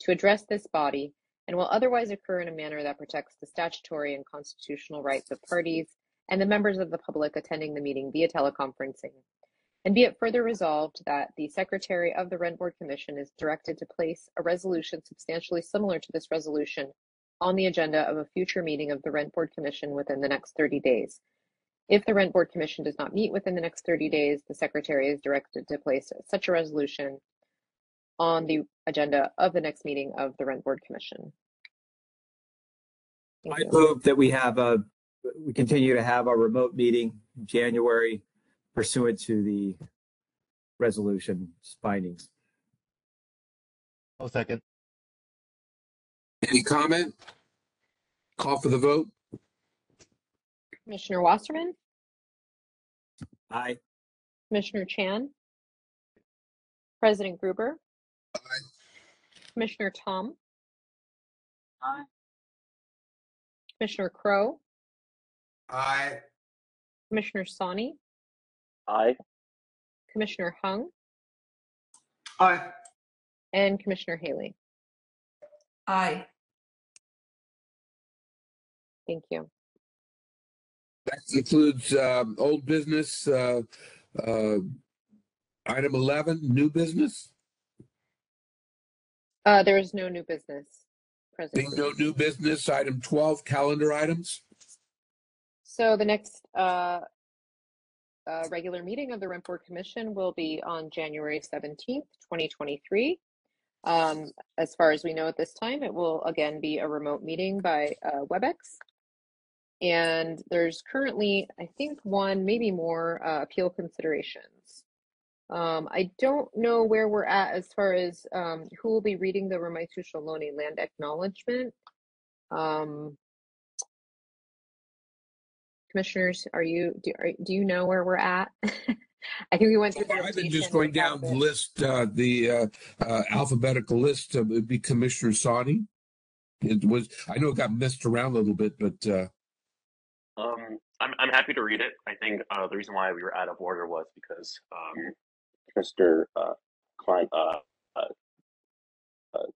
to address this body and will otherwise occur in a manner that protects the statutory and constitutional rights of parties and the members of the public attending the meeting via teleconferencing and be it further resolved that the Secretary of the Rent Board Commission is directed to place a resolution substantially similar to this resolution on the agenda of a future meeting of the Rent Board Commission within the next 30 days. If the Rent Board Commission does not meet within the next 30 days, the Secretary is directed to place such a resolution on the agenda of the next meeting of the Rent Board Commission. Thank I you. move that we have a, we continue to have a remote meeting in January pursuant to the resolution findings. Oh, second. any comment? Call for the vote? Commissioner Wasserman, Aye. Commissioner Chan, President Gruber, Aye. Commissioner Tom, Aye. Commissioner Crow, Aye. Commissioner Sawney, Aye. Commissioner Hung, Aye. and Commissioner Haley. Aye. Thank you. That includes um, old business. uh, uh, Item 11, new business. Uh, there is no new business. Being no new business, item 12, calendar items. So the next uh, uh, regular meeting of the Rent Board Commission will be on January 17th, 2023. Um, As far as we know at this time, it will again be a remote meeting by uh, WebEx. And there's currently, I think, one, maybe more uh, appeal considerations. Um, I don't know where we're at as far as um, who will be reading the Ramaytush Ohlone land acknowledgement. Um, Commissioners, are you, do, are, do you know where we're at? I think we went through I've been just going down the list, uh, the uh, uh, alphabetical list. uh, It would be Commissioner Sani. It was, I know it got messed around a little bit, but uh, Um, I'm, I'm happy to read it. I think uh, the reason why we were out of order was because um, Mr. Uh, Klein, uh, uh, uh,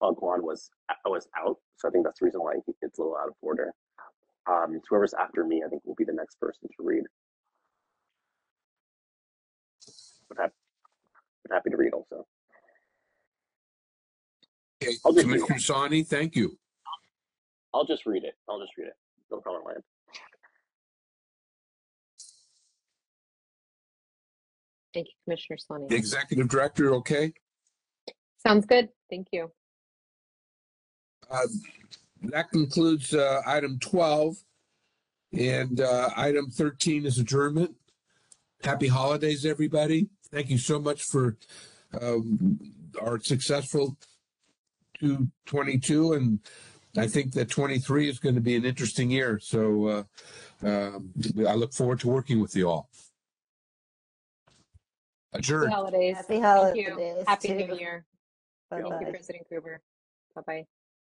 was was out, so I think that's the reason why it's a little out of order. Um, whoever's after me, I think, will be the next person to read. But hap- but happy to read also. okay, I'll just read it. Commissioner Sani, thank you. I'll just read it. I'll just read it. No problem, land. Thank you, Commissioner The Executive Director, okay? Sounds good. Thank you. Uh, That concludes uh, item 12. And uh, item 13 is adjournment. Happy holidays, everybody. Thank you so much for um, our successful 222. And I think that 23 is going to be an interesting year. So uh, um, I look forward to working with you all. Happy Adjourned. holidays. Happy Thank holidays you. Happy New too. Year. Thank you, President Gruber. Bye-bye.